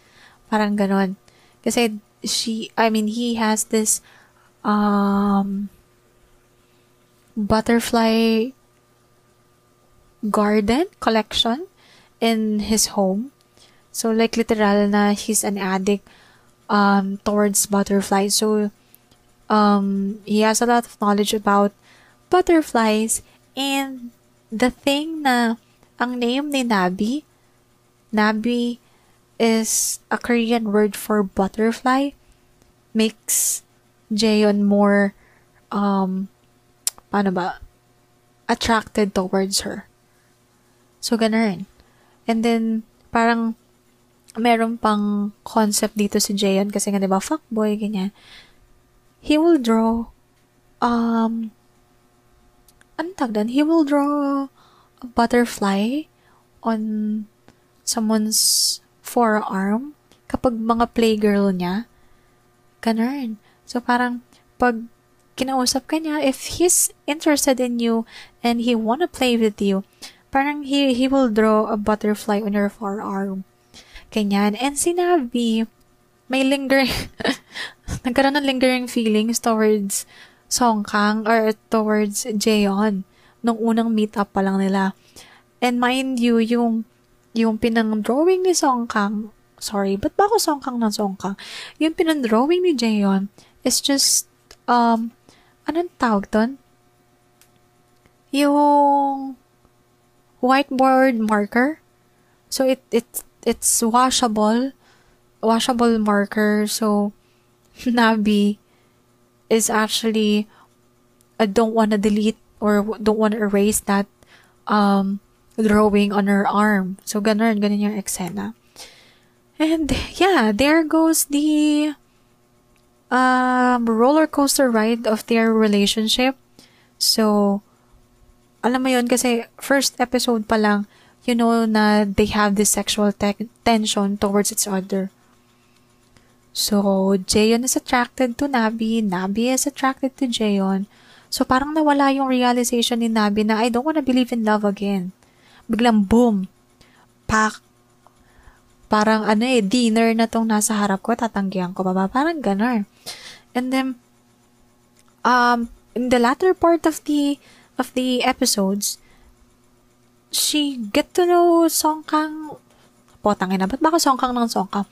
Speaker 2: parang ganon kasi she I mean he has this um butterfly garden collection in his home. So like literal na he's an addict um towards butterflies. So um he has a lot of knowledge about butterflies. And the thing na ang name ni Nabi Nabi is a Korean word for butterfly makes Jaeon more um paano ba attracted towards her so ganun and then parang meron pang concept dito si Jaeon kasi nga 'di ba fuckboy ganyan he will draw um anong tag doon? He will draw a butterfly on someone's forearm kapag mga playgirl niya. Ganun. So, parang, pag kinausap ka niya, if he's interested in you and he wanna play with you, parang he, he will draw a butterfly on your forearm. Ganyan. And sinabi, may lingering, *laughs* nagkaroon ng lingering feelings towards Song Kang or towards Jaeon nung unang meet up pa lang nila. And mind you, yung yung pinang-drawing ni Song Kang, sorry, ba't ba ako Song Kang ng Song Kang? Yung pinang-drawing ni Jaeon is just, um, anong tawag doon? Yung whiteboard marker. So, it, it, it's washable, washable marker. So, *laughs* Nabi is actually I don't want to delete or don't want to erase that um, drawing on her arm. So, ganun, ganun yung eksena. And, yeah, there goes the um, roller coaster ride of their relationship. So, alam mo yun, kasi first episode pa lang, you know na they have this sexual te- tension towards each other. So, Jaeon is attracted to Nabi, Nabi is attracted to Jaeon. So, parang nawala yung realization ni Nabi na I don't wanna believe in love again. Biglang boom! Pak! Parang ano eh, dinner na tong nasa harap ko, tatanggihan ko ba ba? Parang ganar. And then, um, in the latter part of the, of the episodes, she get to know Song Kang potang ina, ba't ba ako songkang ng songkang?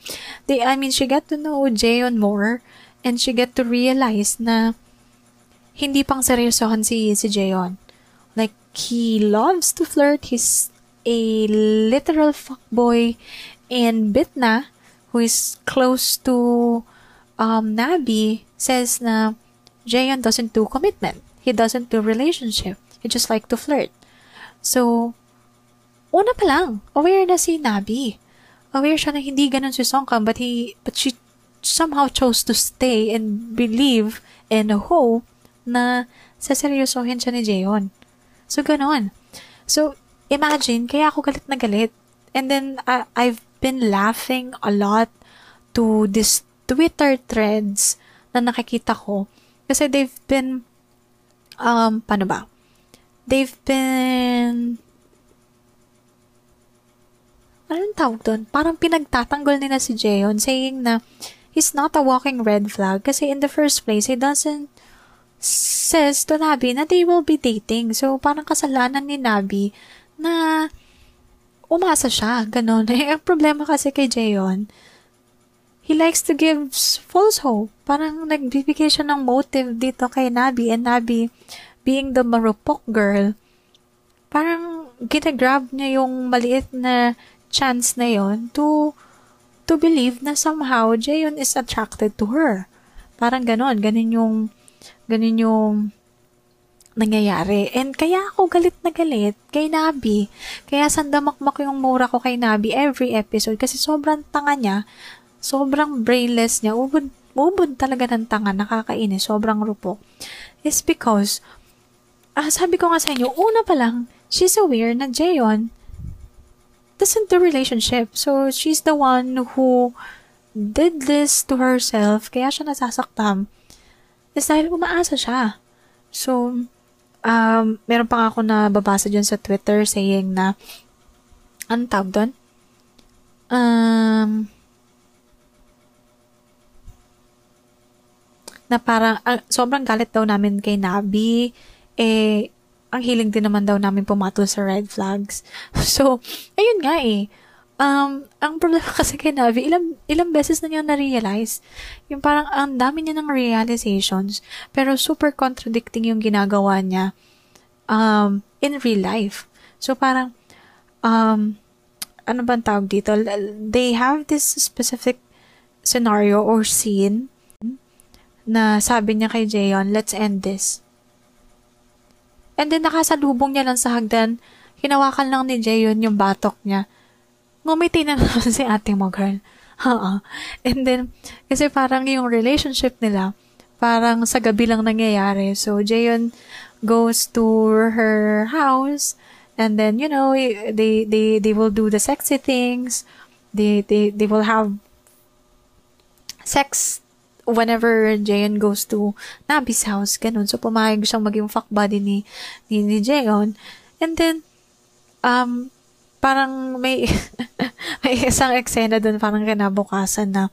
Speaker 2: They, I mean, she get to know Jaeon more and she get to realize na hindi pang seryosohan si, si Jaeon. Like, he loves to flirt. He's a literal fuckboy. And Bitna, who is close to um, Nabi, says na Jaeon doesn't do commitment. He doesn't do relationship. He just like to flirt. So, una pa lang, aware na si Nabi. Aware siya na hindi ganun si Songkang, but he, but she somehow chose to stay and believe and hope na saseryosohin siya ni Jaeon. So, ganun. So, imagine, kaya ako galit na galit. And then, uh, I've been laughing a lot to this Twitter threads na nakikita ko. Kasi they've been, um, paano ba? They've been anong tawag doon? Parang pinagtatanggol nila si Jeon saying na he's not a walking red flag kasi in the first place, he doesn't says to Nabi na they will be dating. So, parang kasalanan ni Nabi na umasa siya. Ganon. *laughs* Eh, ang problema kasi kay Jeon, he likes to give false hope. Parang nagbibigay siya ng motive dito kay Nabi and Nabi being the marupok girl, parang ginagrab niya yung maliit na chance na yon to to believe na somehow Jayon is attracted to her. Parang ganon, ganon yung ganon yung nangyayari. And kaya ako galit na galit kay Nabi. Kaya sandamakmak yung mura ko kay Nabi every episode kasi sobrang tanga niya, sobrang brainless niya, ubod, ubod talaga ng tanga, nakakainis, sobrang rupo. Is because, ah, sabi ko nga sa inyo, una pa lang, she's aware na Jayon doesn't the relationship. So she's the one who did this to herself, kaya siya nasasaktan, is dahil umaasa siya. So, um, meron pa ako na babasa dyan sa Twitter saying na, ano tawag doon? Um, na parang, uh, sobrang galit daw namin kay Nabi, eh, ang hiling din naman daw namin pumatol sa red flags. *laughs* So, ayun nga eh. Um, ang problema *laughs* kasi kay Navi, ilang, ilang beses na niya na-realize. Yung parang ang dami niya ng realizations, pero super contradicting yung ginagawa niya um, in real life. So, parang, um, ano bang tawag dito? They have this specific scenario or scene na sabi niya kay Jayon, let's end this. And then nakasalubong niya lang sa hagdan, hinawakan lang ni Jayon yung batok niya. Ngumiti na naman *laughs* si ate mo, girl. Oo. And then, kasi parang yung relationship nila, parang sa gabi lang nangyayari. So, Jayon goes to her house, and then, you know, they, they, they will do the sexy things. They, they, they will have sex whenever Jayon goes to Nabi's house, ganun. So, pumayag siyang maging fuck buddy ni, ni, ni Jayon. And then, um, parang may, *laughs* may isang eksena dun, parang kinabukasan na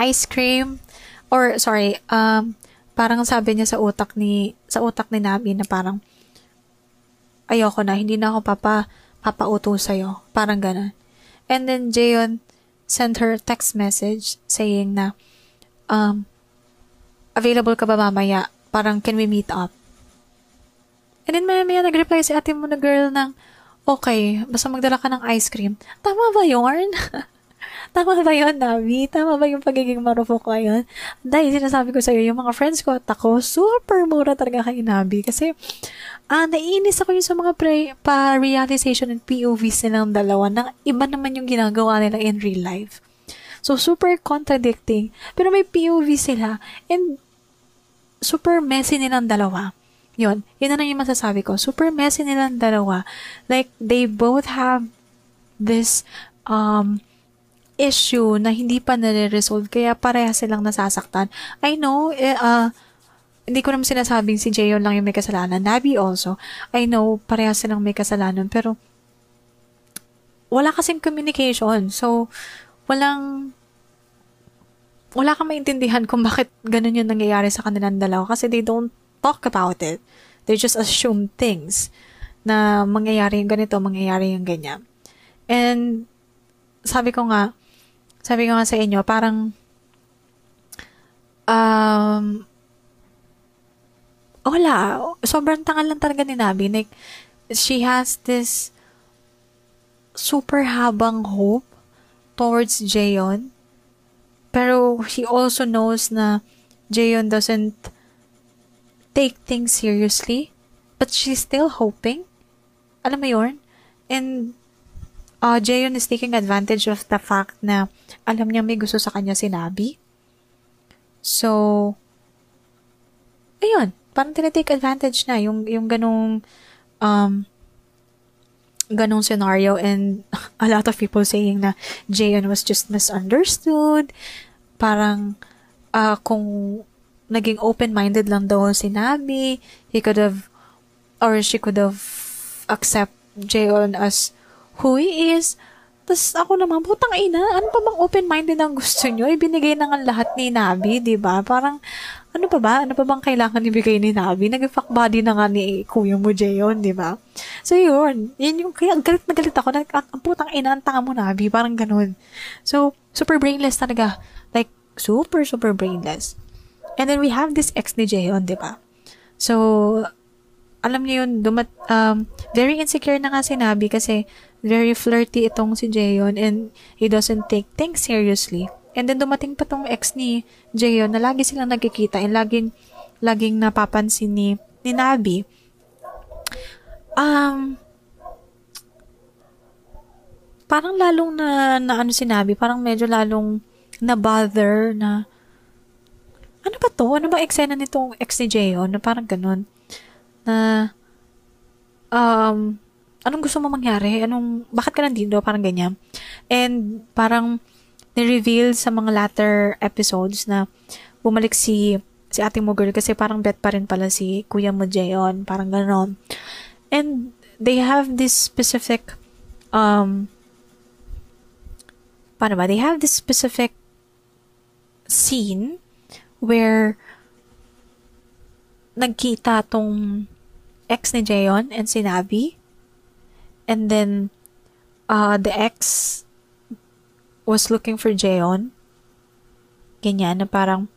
Speaker 2: ice cream, or, sorry, um, parang sabi niya sa utak ni, sa utak ni Nabi na parang, ayoko na, hindi na ako papa, papauto sa'yo. Parang ganun. And then, Jayon sent her text message saying na, um, available ka ba mamaya? Parang, can we meet up? And then, maya maya nag-reply si ate mo na girl ng, okay, basta magdala ka ng ice cream. Tama ba yun? *laughs* Tama ba yun, Navi? Tama ba yung pagiging marupok ko yun? Dahil sinasabi ko sa'yo, yung mga friends ko at ako, super mura talaga kay Navi. Kasi, ah, naiinis ako yung sa mga pre- pa-realization and POVs nilang dalawa na iba naman yung ginagawa nila in real life. So, super contradicting. Pero may POV sila. And, super messy nilang dalawa. Yun. Yun na lang yung masasabi ko. Super messy nilang dalawa. Like, they both have this, um, issue na hindi pa nare-resolve. Kaya pareha silang nasasaktan. I know, uh, hindi ko naman sinasabing si Jayon lang yung may kasalanan. Nabi also. I know, pareha silang may kasalanan. Pero, wala kasing communication. So, walang wala kang maintindihan kung bakit ganun yung nangyayari sa kanilang dalawa kasi they don't talk about it. They just assume things na mangyayari yung ganito, mangyayari yung ganyan. And sabi ko nga, sabi ko nga sa inyo, parang um, wala. Sobrang tangal lang talaga ni Nabi. Like, she has this super habang hope towards Jayon. Pero he also knows na Jayon doesn't take things seriously. But she's still hoping. Alam mo yun? And uh, Jayon is taking advantage of the fact na alam niya may gusto sa kanya si Nabi. So, ayun, parang tinitake advantage na yung, yung ganong um, ganong scenario and *laughs* a lot of people saying na Jayon was just misunderstood. Parang uh, kung naging open-minded lang daw si Nabi, he could have or she could have accept Jayon as who he is. Tapos ako naman, putang ina, ano pa bang open-minded ang gusto nyo? Ibinigay na nga lahat ni Nabi, di ba? Parang, ano pa ba? Ano pa bang kailangan ibigay ni Nabi? Nag-fuck body na nga ni kuya mo, Jayon, di ba? So, yun. Yun yung, kaya galit na galit ako. Nag, ang putang ina, ang tanga mo, Nabi. Parang ganun. So, super brainless talaga. Like, super, super brainless. And then we have this ex ni Jayon, di ba? So, alam niyo yun, dumat, um, very insecure na nga si Nabi kasi very flirty itong si Jayon and he doesn't take things seriously. And then dumating pa tong ex ni Jayon na lagi silang nagkikita and laging, laging napapansin ni, ni Nabi. Um, parang lalong na, na ano sinabi, parang medyo lalong na bother na ano ba to? Ano ba eksena nitong ex ni Jayon? Na parang ganun. Na um, anong gusto mo mangyari? Anong, bakit ka nandito? Parang ganyan. And parang ni-reveal sa mga latter episodes na bumalik si si ate mo girl kasi parang bet pa rin pala si kuya mo Jayon. Parang ganon. And they have this specific um paano ba? They have this specific scene where nagkita tong ex ni Jayon and si Nabi. And then uh, the ex was looking for Jayon. Ganyan, na parang,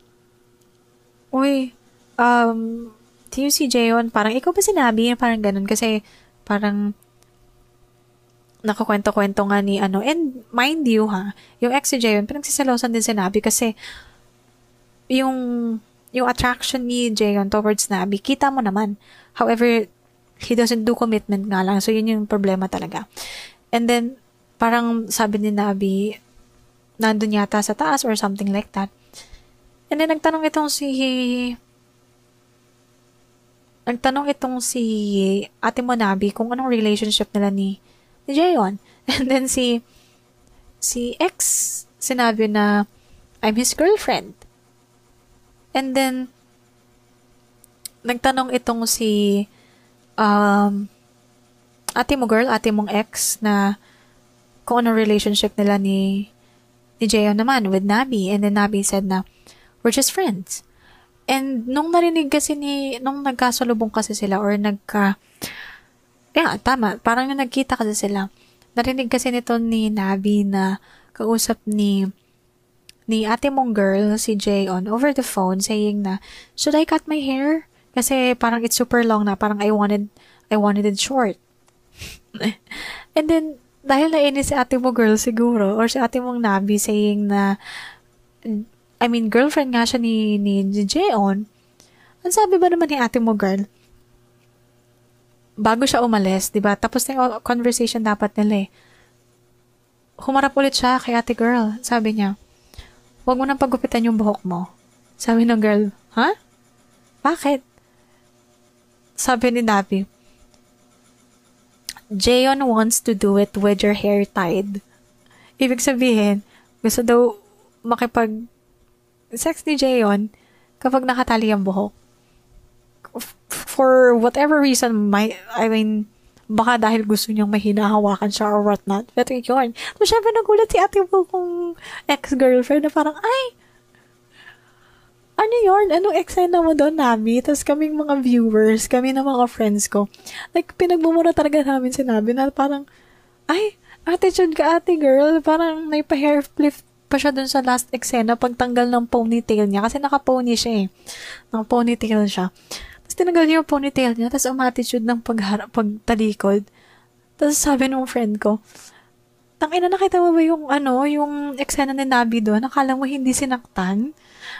Speaker 2: Uy, um, you see Jayon? Parang, ikaw ba sinabi? Parang ganun. Kasi, parang, nakakwento-kwento nga ni ano. And, mind you ha, yung ex si Jayon, pinagsisalosan din sinabi kasi, yung, yung attraction ni Jayon towards Nabi, kita mo naman. However, he doesn't do commitment nga lang. So, yun yung problema talaga. And then, parang sabi ni Nabi, nandun yata sa taas or something like that. And then, nagtanong itong si... Nagtanong itong si ate mo Nabi kung anong relationship nila ni, ni Jayon. *laughs* And then si si ex sinabi na I'm his girlfriend. And then nagtanong itong si um ate mo girl, ate mong ex na kung ano relationship nila ni ni Jeo naman with Nabi. And then Nabi said na, we're just friends. And nung narinig kasi ni, nung nagkasalubong kasi sila or nagka, yeah, tama, parang nagkita kasi sila. Narinig kasi nito ni Nabi na kausap ni ni ate mong girl, si Jay, on over the phone saying na, should I cut my hair? Kasi parang it's super long na, parang I wanted, I wanted it short. *laughs* And then, dahil nainis si ate mo girl siguro, or si ate mong nabi saying na, I mean, girlfriend nga siya ni, ni Jeon, ang sabi ba naman ni ate mo girl? Bago siya umalis, di ba? Tapos na yung conversation dapat nila eh. Humarap ulit siya kay ate girl. Sabi niya, huwag mo nang pagupitan yung buhok mo. Sabi ng girl, ha? Bakit? Sabi ni Nabi, Jayon wants to do it with your hair tied. Ibig sabihin, gusto daw makipag sex ni Jayon kapag nakatali ang buhok. For whatever reason, my, I mean, baka dahil gusto niyang may hinahawakan siya or whatnot. Pero yun. So, syempre nagulat si ate mo kung ex-girlfriend na parang, ay, ano yun? Anong eksena mo doon, Nabi? Tapos kaming mga viewers, kami na mga friends ko, like, pinagmumura talaga namin si Nabi na parang, ay, attitude ka ate girl, parang may pa-hair flip pa siya dun sa last eksena pagtanggal ng ponytail niya. Kasi naka-pony siya eh. Naka-ponytail siya. Tapos tinanggal niya yung ponytail niya, tapos umatitude ng pagharap, pagtalikod. Tapos sabi ng friend ko, Tangina, nakita mo ba yung, ano, yung eksena ni Nabi doon? Akala mo hindi sinaktan?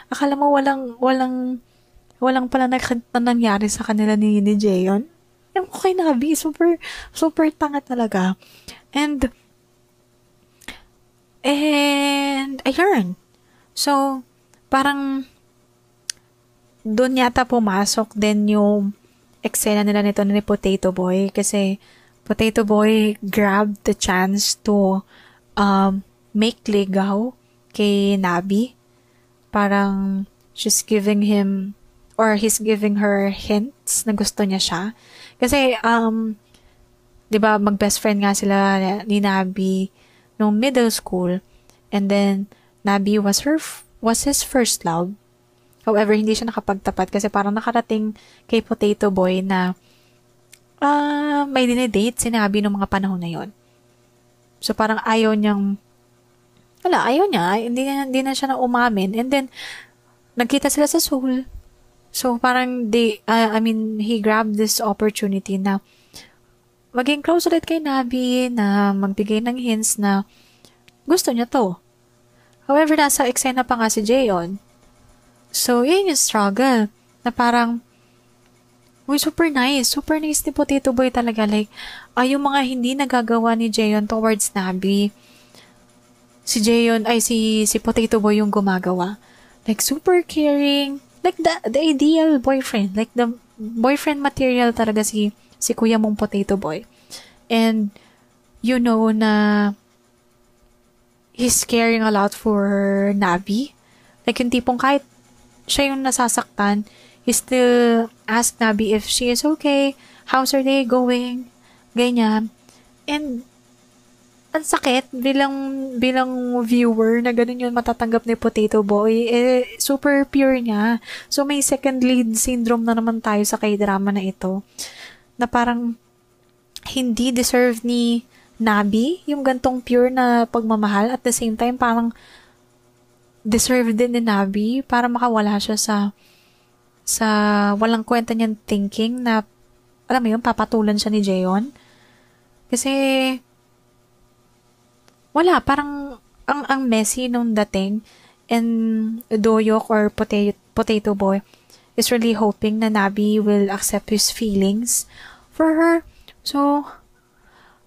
Speaker 2: akala mo walang, walang, walang pala na, na nangyari sa kanila ni, ni Jayon. Yung okay na Nabi, super, super tanga talaga. And, and, ayun. So, parang, doon yata pumasok din yung eksena nila nito ni Potato Boy kasi Potato Boy grabbed the chance to um, make ligaw kay Nabi parang she's giving him or he's giving her hints na gusto niya siya. Kasi, um, di ba, mag-best friend nga sila ni Nabi nung middle school. And then, Nabi was her, was his first love. However, hindi siya nakapagtapat kasi parang nakarating kay Potato Boy na uh, may dinedate si Nabi nung mga panahon na yon. So, parang ayaw niyang wala, ayaw niya. Hindi, hindi na siya na umamin. And then, nagkita sila sa Seoul. So, parang they, uh, I mean, he grabbed this opportunity na maging close ulit kay Nabi, na magbigay ng hints na gusto niya to. However, nasa eksena pa nga si Jayon. So, yun yung struggle. Na parang, Uy, super nice. Super nice ni Potato Boy talaga. Like, ay, yung mga hindi nagagawa ni Jayon towards Nabi si Jayon, ay si, si Potato Boy yung gumagawa. Like, super caring. Like, the, the ideal boyfriend. Like, the boyfriend material talaga si, si kuya mong Potato Boy. And, you know na he's caring a lot for Nabi. Like, yung tipong kahit siya yung nasasaktan, he still ask Nabi if she is okay, how's her day going, ganyan. And, ang sakit bilang bilang viewer na ganun yung matatanggap ni Potato Boy eh super pure niya so may second lead syndrome na naman tayo sa K-drama na ito na parang hindi deserve ni Nabi yung gantong pure na pagmamahal at the same time parang deserve din ni Nabi para makawala siya sa sa walang kwenta niyang thinking na alam mo yun, papatulan siya ni Jeon. Kasi wala, parang ang ang messy nung dating and Doyok or Potato, Potato Boy is really hoping na Nabi will accept his feelings for her. So,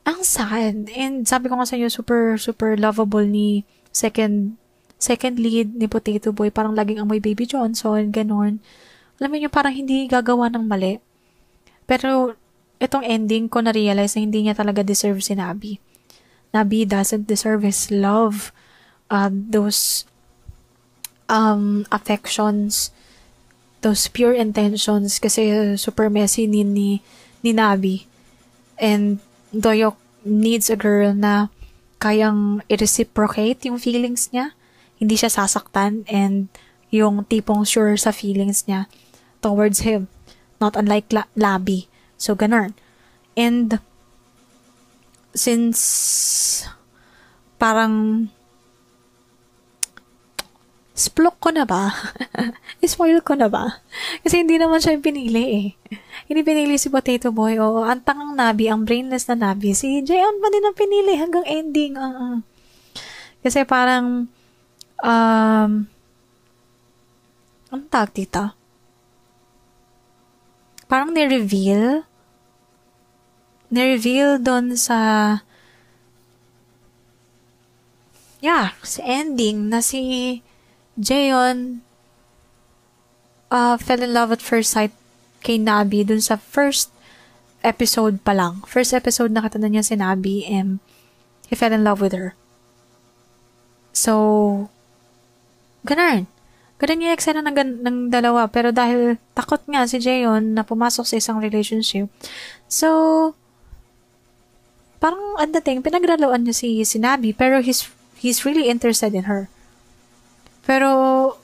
Speaker 2: ang sad. And sabi ko nga sa inyo, super, super lovable ni second second lead ni Potato Boy. Parang laging amoy Baby Johnson, ganon. Alam mo nyo, parang hindi gagawa ng mali. Pero, itong ending ko na-realize na hindi niya talaga deserve si Nabi. Nabi doesn't deserve his love, uh, those um, affections, those pure intentions kasi super messy ni, ni, ni Nabi. And Doyok needs a girl na kayang i-reciprocate yung feelings niya. Hindi siya sasaktan and yung tipong sure sa feelings niya towards him. Not unlike La- Labi. So, ganun. And, since parang splok ko na ba? *laughs* Spoil ko na ba? Kasi hindi naman siya pinili eh. Hindi pinili si Potato Boy. O, ang tangang nabi, ang brainless na nabi. Si Jayon pa din ang pinili hanggang ending. Uh-uh. Kasi parang, um, ang tag dito? Parang ni-reveal ni-reveal doon sa yeah, sa ending na si Jayon uh, fell in love at first sight kay Nabi dun sa first episode pa lang. First episode nakita na niya si Nabi and he fell in love with her. So, ganun. Ganun yung eksena ng, ng dalawa. Pero dahil takot nga si Jayon na pumasok sa isang relationship, so, parang ang dating, pinaglaloan niya si Sinabi, pero he's, he's really interested in her. Pero,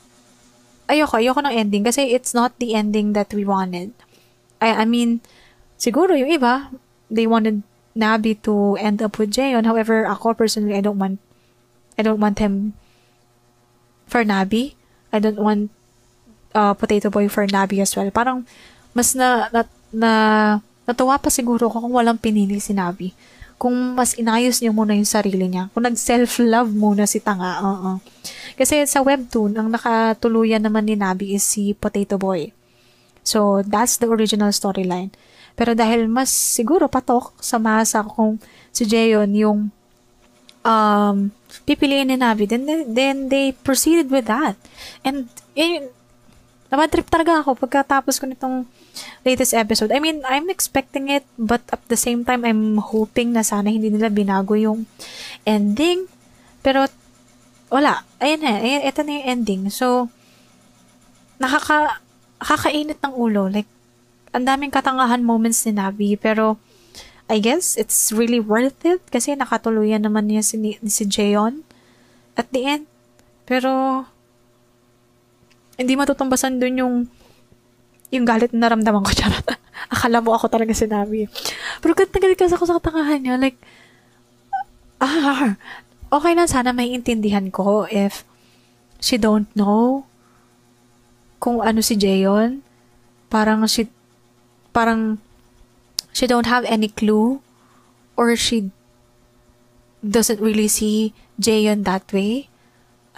Speaker 2: ayoko, ayoko ng ending kasi it's not the ending that we wanted. I, I mean, siguro yung iba, they wanted Nabi to end up with Jayon. However, ako personally, I don't want, I don't want him for Nabi. I don't want uh, Potato Boy for Nabi as well. Parang, mas na, na, na natuwa pa siguro ko kung walang pinili si Nabi kung mas inayos niya muna yung sarili niya. Kung nag-self-love muna si Tanga. Uh-uh. Kasi sa webtoon, ang nakatuluyan naman ni Nabi is si Potato Boy. So, that's the original storyline. Pero dahil mas siguro patok sa masa kung si Jeon yung um, pipiliin ni Nabi, then, then they proceeded with that. And, eh, naman-trip talaga ako pagkatapos ko nitong latest episode. I mean, I'm expecting it, but at the same time, I'm hoping na sana hindi nila binago yung ending. Pero, wala. Ayan na, ayan, ito na yung ending. So, nakaka, nakakainit ng ulo. Like, ang daming katangahan moments ni Nabi, pero, I guess, it's really worth it kasi nakatuluyan naman niya si, si Jeon at the end. Pero, hindi matutumbasan dun yung yung galit na naramdaman ko, *laughs* charot. Akala mo ako talaga sinabi. Pero kahit nagalit kasi ako sa katangahan niya, like, ah, okay lang sana may intindihan ko if she don't know kung ano si Jayon. Parang she, parang she don't have any clue or she doesn't really see Jayon that way.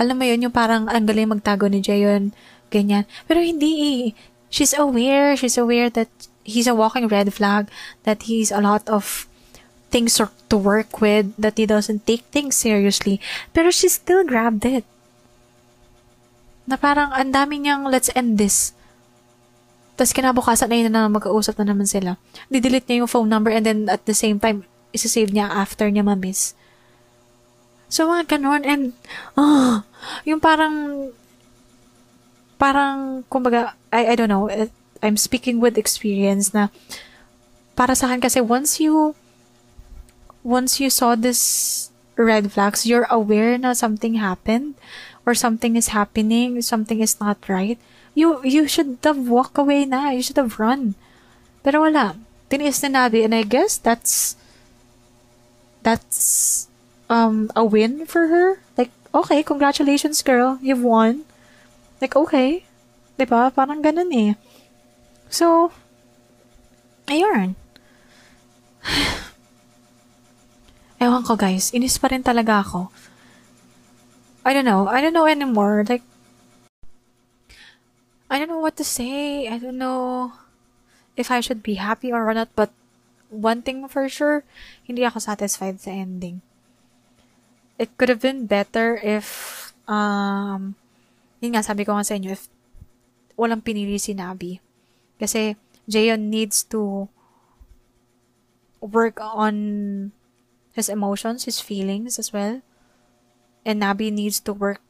Speaker 2: Alam mo yun, yung parang ang galing magtago ni Jayon, ganyan. Pero hindi eh she's aware, she's aware that he's a walking red flag, that he's a lot of things to work with, that he doesn't take things seriously. Pero she still grabbed it. Na parang ang dami niyang let's end this. Tapos kinabukasan na yun na magkausap na naman sila. Didelete niya yung phone number and then at the same time, isa-save niya after niya ma-miss. So, mga ganon. And, oh, yung parang, parang, kumbaga, I, I don't know, I'm speaking with experience na, para sa akin kasi once you, once you saw this red flags, you're aware na something happened, or something is happening, something is not right, you, you should have walk away na, you should have run. Pero wala. Tiniis na nabi, and I guess that's, that's, um, a win for her. Like, okay, congratulations girl, you've won. Like, okay. Diba? Parang ganun eh. So, ayun. *sighs* Ewan ko guys, inis pa rin talaga ako. I don't know. I don't know anymore. Like, I don't know what to say. I don't know if I should be happy or not. But one thing for sure, hindi ako satisfied sa ending it could have been better if, um, yun nga, sabi ko nga sa inyo, if walang pinili si Nabi. Kasi, Jayon needs to work on his emotions, his feelings as well. And Nabi needs to work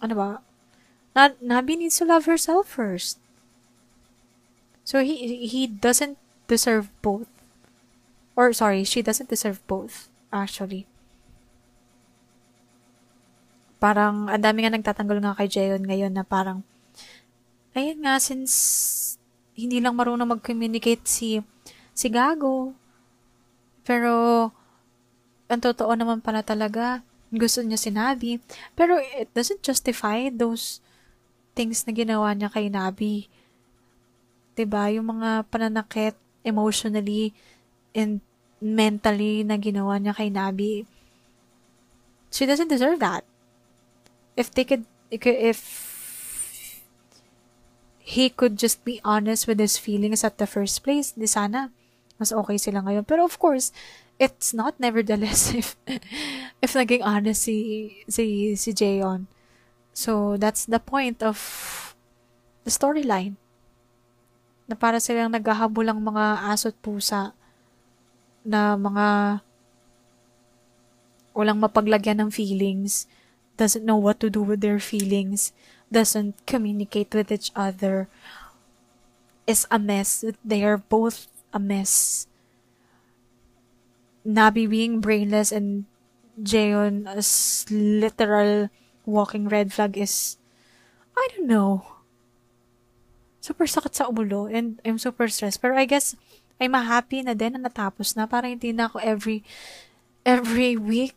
Speaker 2: ano ba? Na, Nabi needs to love herself first. So he he doesn't deserve both. Or sorry, she doesn't deserve both, actually. Parang, ang dami nga nagtatanggol nga kay Jeon ngayon na parang, ayun nga, since hindi lang marunong mag-communicate si, si Gago, pero, ang totoo naman pala talaga, gusto niya sinabi. Pero, it doesn't justify those things na ginawa niya kay Nabi. ba Yung mga pananakit emotionally and mentally na ginawa niya kay Nabi, she doesn't deserve that. If they could, if he could just be honest with his feelings at the first place, di sana, mas okay sila ngayon. Pero of course, it's not nevertheless *laughs* if, if naging honest si, si, si Jayon. So, that's the point of the storyline. Na para silang naghahabulang mga asot pusa na mga walang mapaglagyan ng feelings, doesn't know what to do with their feelings, doesn't communicate with each other, is a mess. They are both a mess. Nabi being brainless and Jayon as literal walking red flag is, I don't know. Super sakit sa ulo and I'm super stressed. Pero I guess, ay ma-happy na din na natapos na para hindi na ako every every week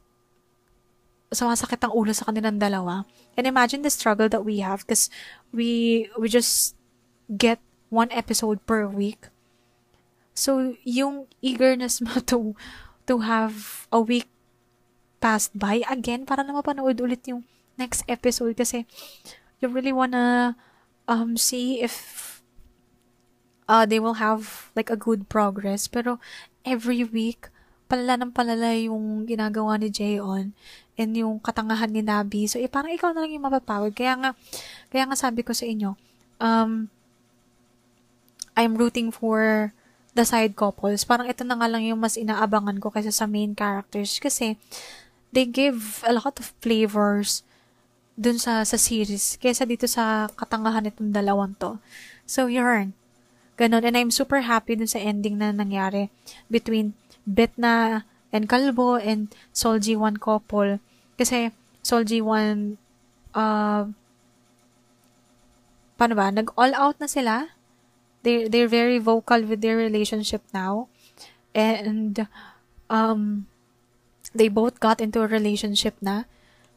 Speaker 2: sumasakit ang ulo sa kanilang dalawa. And imagine the struggle that we have because we we just get one episode per week. So, yung eagerness mo *laughs* to to have a week passed by again para na mapanood ulit yung next episode kasi you really wanna um see if uh, they will have like a good progress. Pero every week, palala ng palala yung ginagawa ni Jayon and yung katangahan ni Nabi. So, eh, parang ikaw na lang yung mapapawag. Kaya nga, kaya nga sabi ko sa inyo, um, I'm rooting for the side couples. Parang ito na nga lang yung mas inaabangan ko kaysa sa main characters. Kasi, they give a lot of flavors dun sa, sa series. Kaysa dito sa katangahan itong dalawang to. So, yarn. Ganon. And I'm super happy dun sa ending na nangyari between Betna and Kalbo and Solji 1 couple. Kasi Solji 1, uh, paano ba? Nag-all out na sila. They, they're very vocal with their relationship now. And, um, they both got into a relationship na.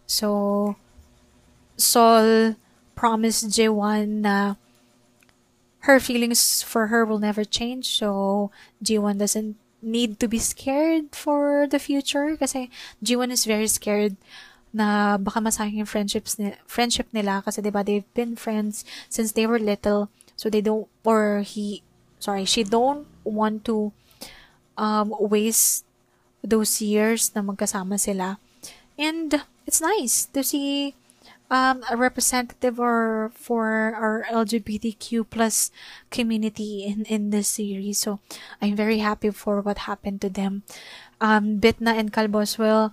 Speaker 2: So, Sol promised J1 na her feelings for her will never change. So, G1 doesn't need to be scared for the future kasi G1 is very scared na baka masayang yung friendships ni friendship nila kasi 'di ba they've been friends since they were little so they don't or he sorry she don't want to um waste those years na magkasama sila and it's nice to see um, a representative or for our LGBTQ plus community in, in this series. So I'm very happy for what happened to them. um, Bitna and Calbos will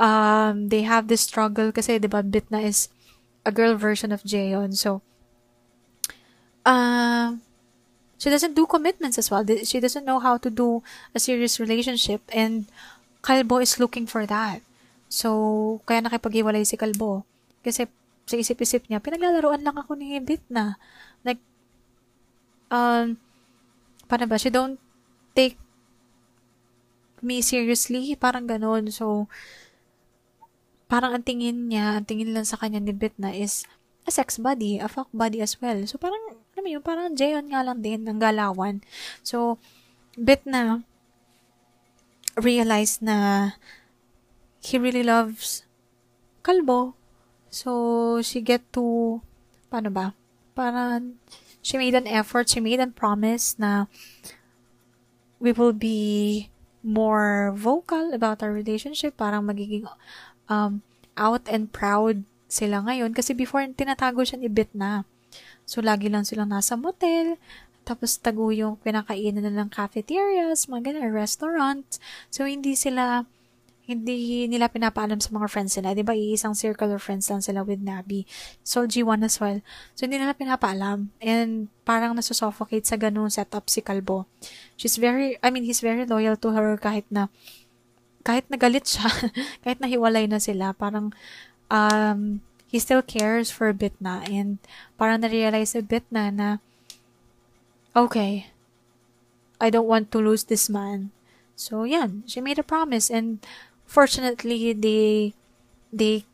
Speaker 2: um, they have this struggle kasi, di ba, Bitna is a girl version of Jaeon. So, um, she doesn't do commitments as well. She doesn't know how to do a serious relationship and Kalbo is looking for that. So, kaya nakipag-iwalay si Kalbo. Kasi sa isip-isip niya, pinaglalaroan lang ako ni Bit na. Like, um, paano ba? She don't take me seriously. Parang ganon. So, parang ang tingin niya, ang tingin lang sa kanya ni Bit na is a sex buddy, a fuck buddy as well. So, parang alam mo yun, parang Jayon nga lang din, ng galawan. So, bit na realize na he really loves kalbo. So, she get to, paano ba? Parang, she made an effort, she made a promise na we will be more vocal about our relationship. Parang magiging um, out and proud sila ngayon. Kasi before, tinatago siya ni Bit na. So, lagi lang silang nasa motel. Tapos, tago yung pinakainan na ng cafeterias, mga ganyan, restaurant. So, hindi sila, hindi nila pinapaalam sa mga friends nila. Di ba, iisang circle of friends lang sila with Nabi. So, G1 as well. So, hindi nila pinapaalam. And, parang nasusuffocate sa ganung setup si Kalbo. She's very, I mean, he's very loyal to her kahit na, kahit nagalit siya, *laughs* kahit nahiwalay na sila, parang, um, he still cares for Bitna and parang na-realize a Bitna na okay, I don't want to lose this man. So, yan. She made a promise and fortunately, they, they,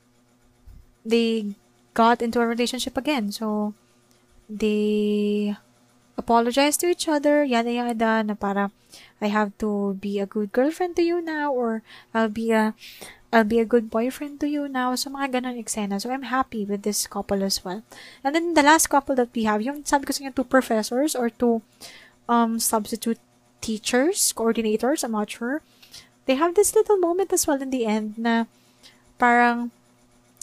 Speaker 2: they got into a relationship again. So, they apologize to each other, yada yada, na para I have to be a good girlfriend to you now or I'll be a I'll be a good boyfriend to you now. So, mga ganun eksena. So, I'm happy with this couple as well. And then, the last couple that we have, yung sabi ko sa two professors or two um, substitute teachers, coordinators, I'm not sure. They have this little moment as well in the end na parang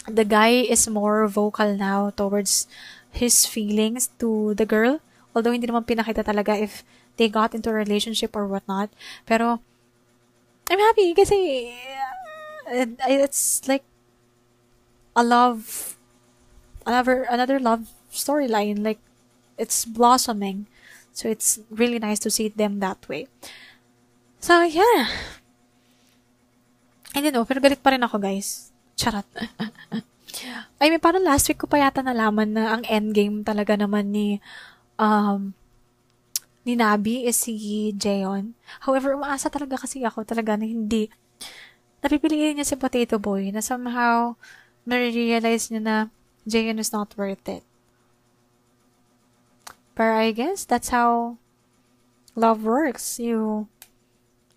Speaker 2: the guy is more vocal now towards his feelings to the girl. Although hindi naman pinakita talaga if they got into a relationship or whatnot. Pero, I'm happy kasi it's like a love another another love storyline. Like it's blossoming. So it's really nice to see them that way. So yeah. I don't know pero galit pa rin ako guys. Charot. *laughs* I mean parang last week ko pa yata nalaman na ang endgame talaga naman ni um ni Nabi is si Jeon. However, umaasa talaga kasi ako talaga na hindi napipiliin niya si Potato Boy na somehow na-realize niya na Jayan is not worth it. But I guess that's how love works. You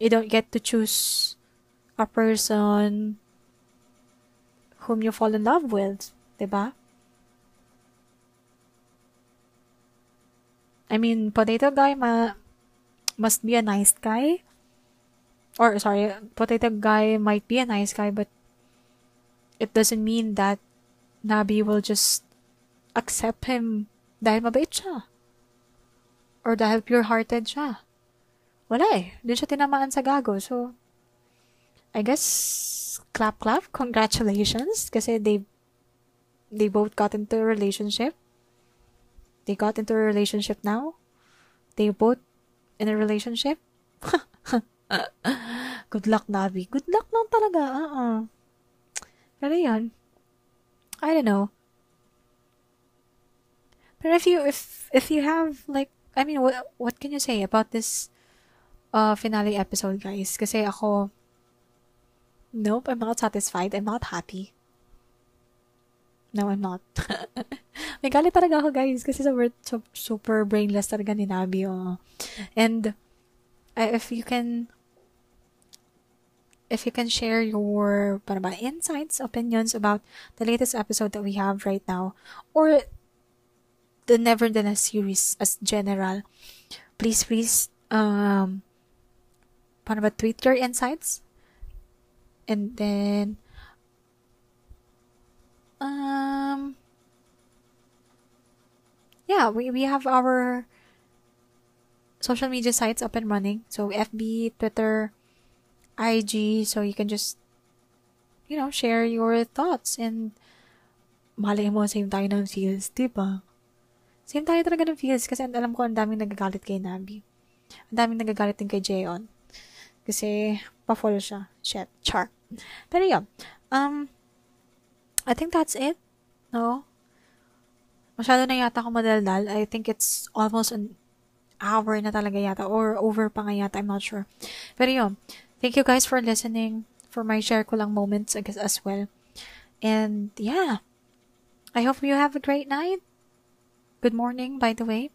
Speaker 2: you don't get to choose a person whom you fall in love with, 'di ba? I mean, potato guy ma must be a nice guy or sorry, potato guy might be a nice guy, but it doesn't mean that Nabi will just accept him dahil mabait siya. Or dahil pure-hearted siya. Wala eh. Doon siya tinamaan sa gago. So, I guess, clap clap, congratulations. Kasi they, they both got into a relationship. They got into a relationship now. They both in a relationship. *laughs* *laughs* Good luck, Navi. Good luck lang talaga. Uh-uh. Pero yan. I don't know. But if you if if you have like I mean what what can you say about this uh finale episode guys? Kasi ako Nope, I'm not satisfied. I'm not happy. No, I'm not. *laughs* May galit talaga ako guys kasi so, super brainless talaga ni Nabi. Oh. And uh, if you can if you can share your ba, insights, opinions about the latest episode that we have right now, or the Nevertheless series as general, please, please, um, paano ba, tweet your insights, and then, um, yeah, we, we have our social media sites up and running. So FB, Twitter, IG so you can just, you know, share your thoughts and malay mo, same tayo ng feels, di ba? Same tayo talaga ng feels kasi alam ko ang daming nagagalit kay Nabi. Ang daming nagagalit din kay Jeon. Kasi, pa-fall siya. Shit, char. Pero yun, um, I think that's it. No? Masyado na yata ako madaldal. I think it's almost an hour na talaga yata. Or over pa nga yata. I'm not sure. Pero yun, thank you guys for listening. For my share ko lang moments I guess, as well. And yeah, I hope you have a great night. Good morning, by the way.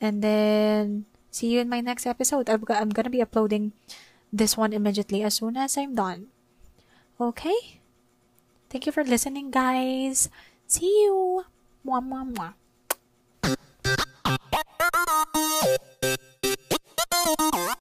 Speaker 2: And then, see you in my next episode. I'm, I'm gonna be uploading this one immediately as soon as I'm done. Okay? Thank you for listening, guys. See you. Mwah, mwah, mwah.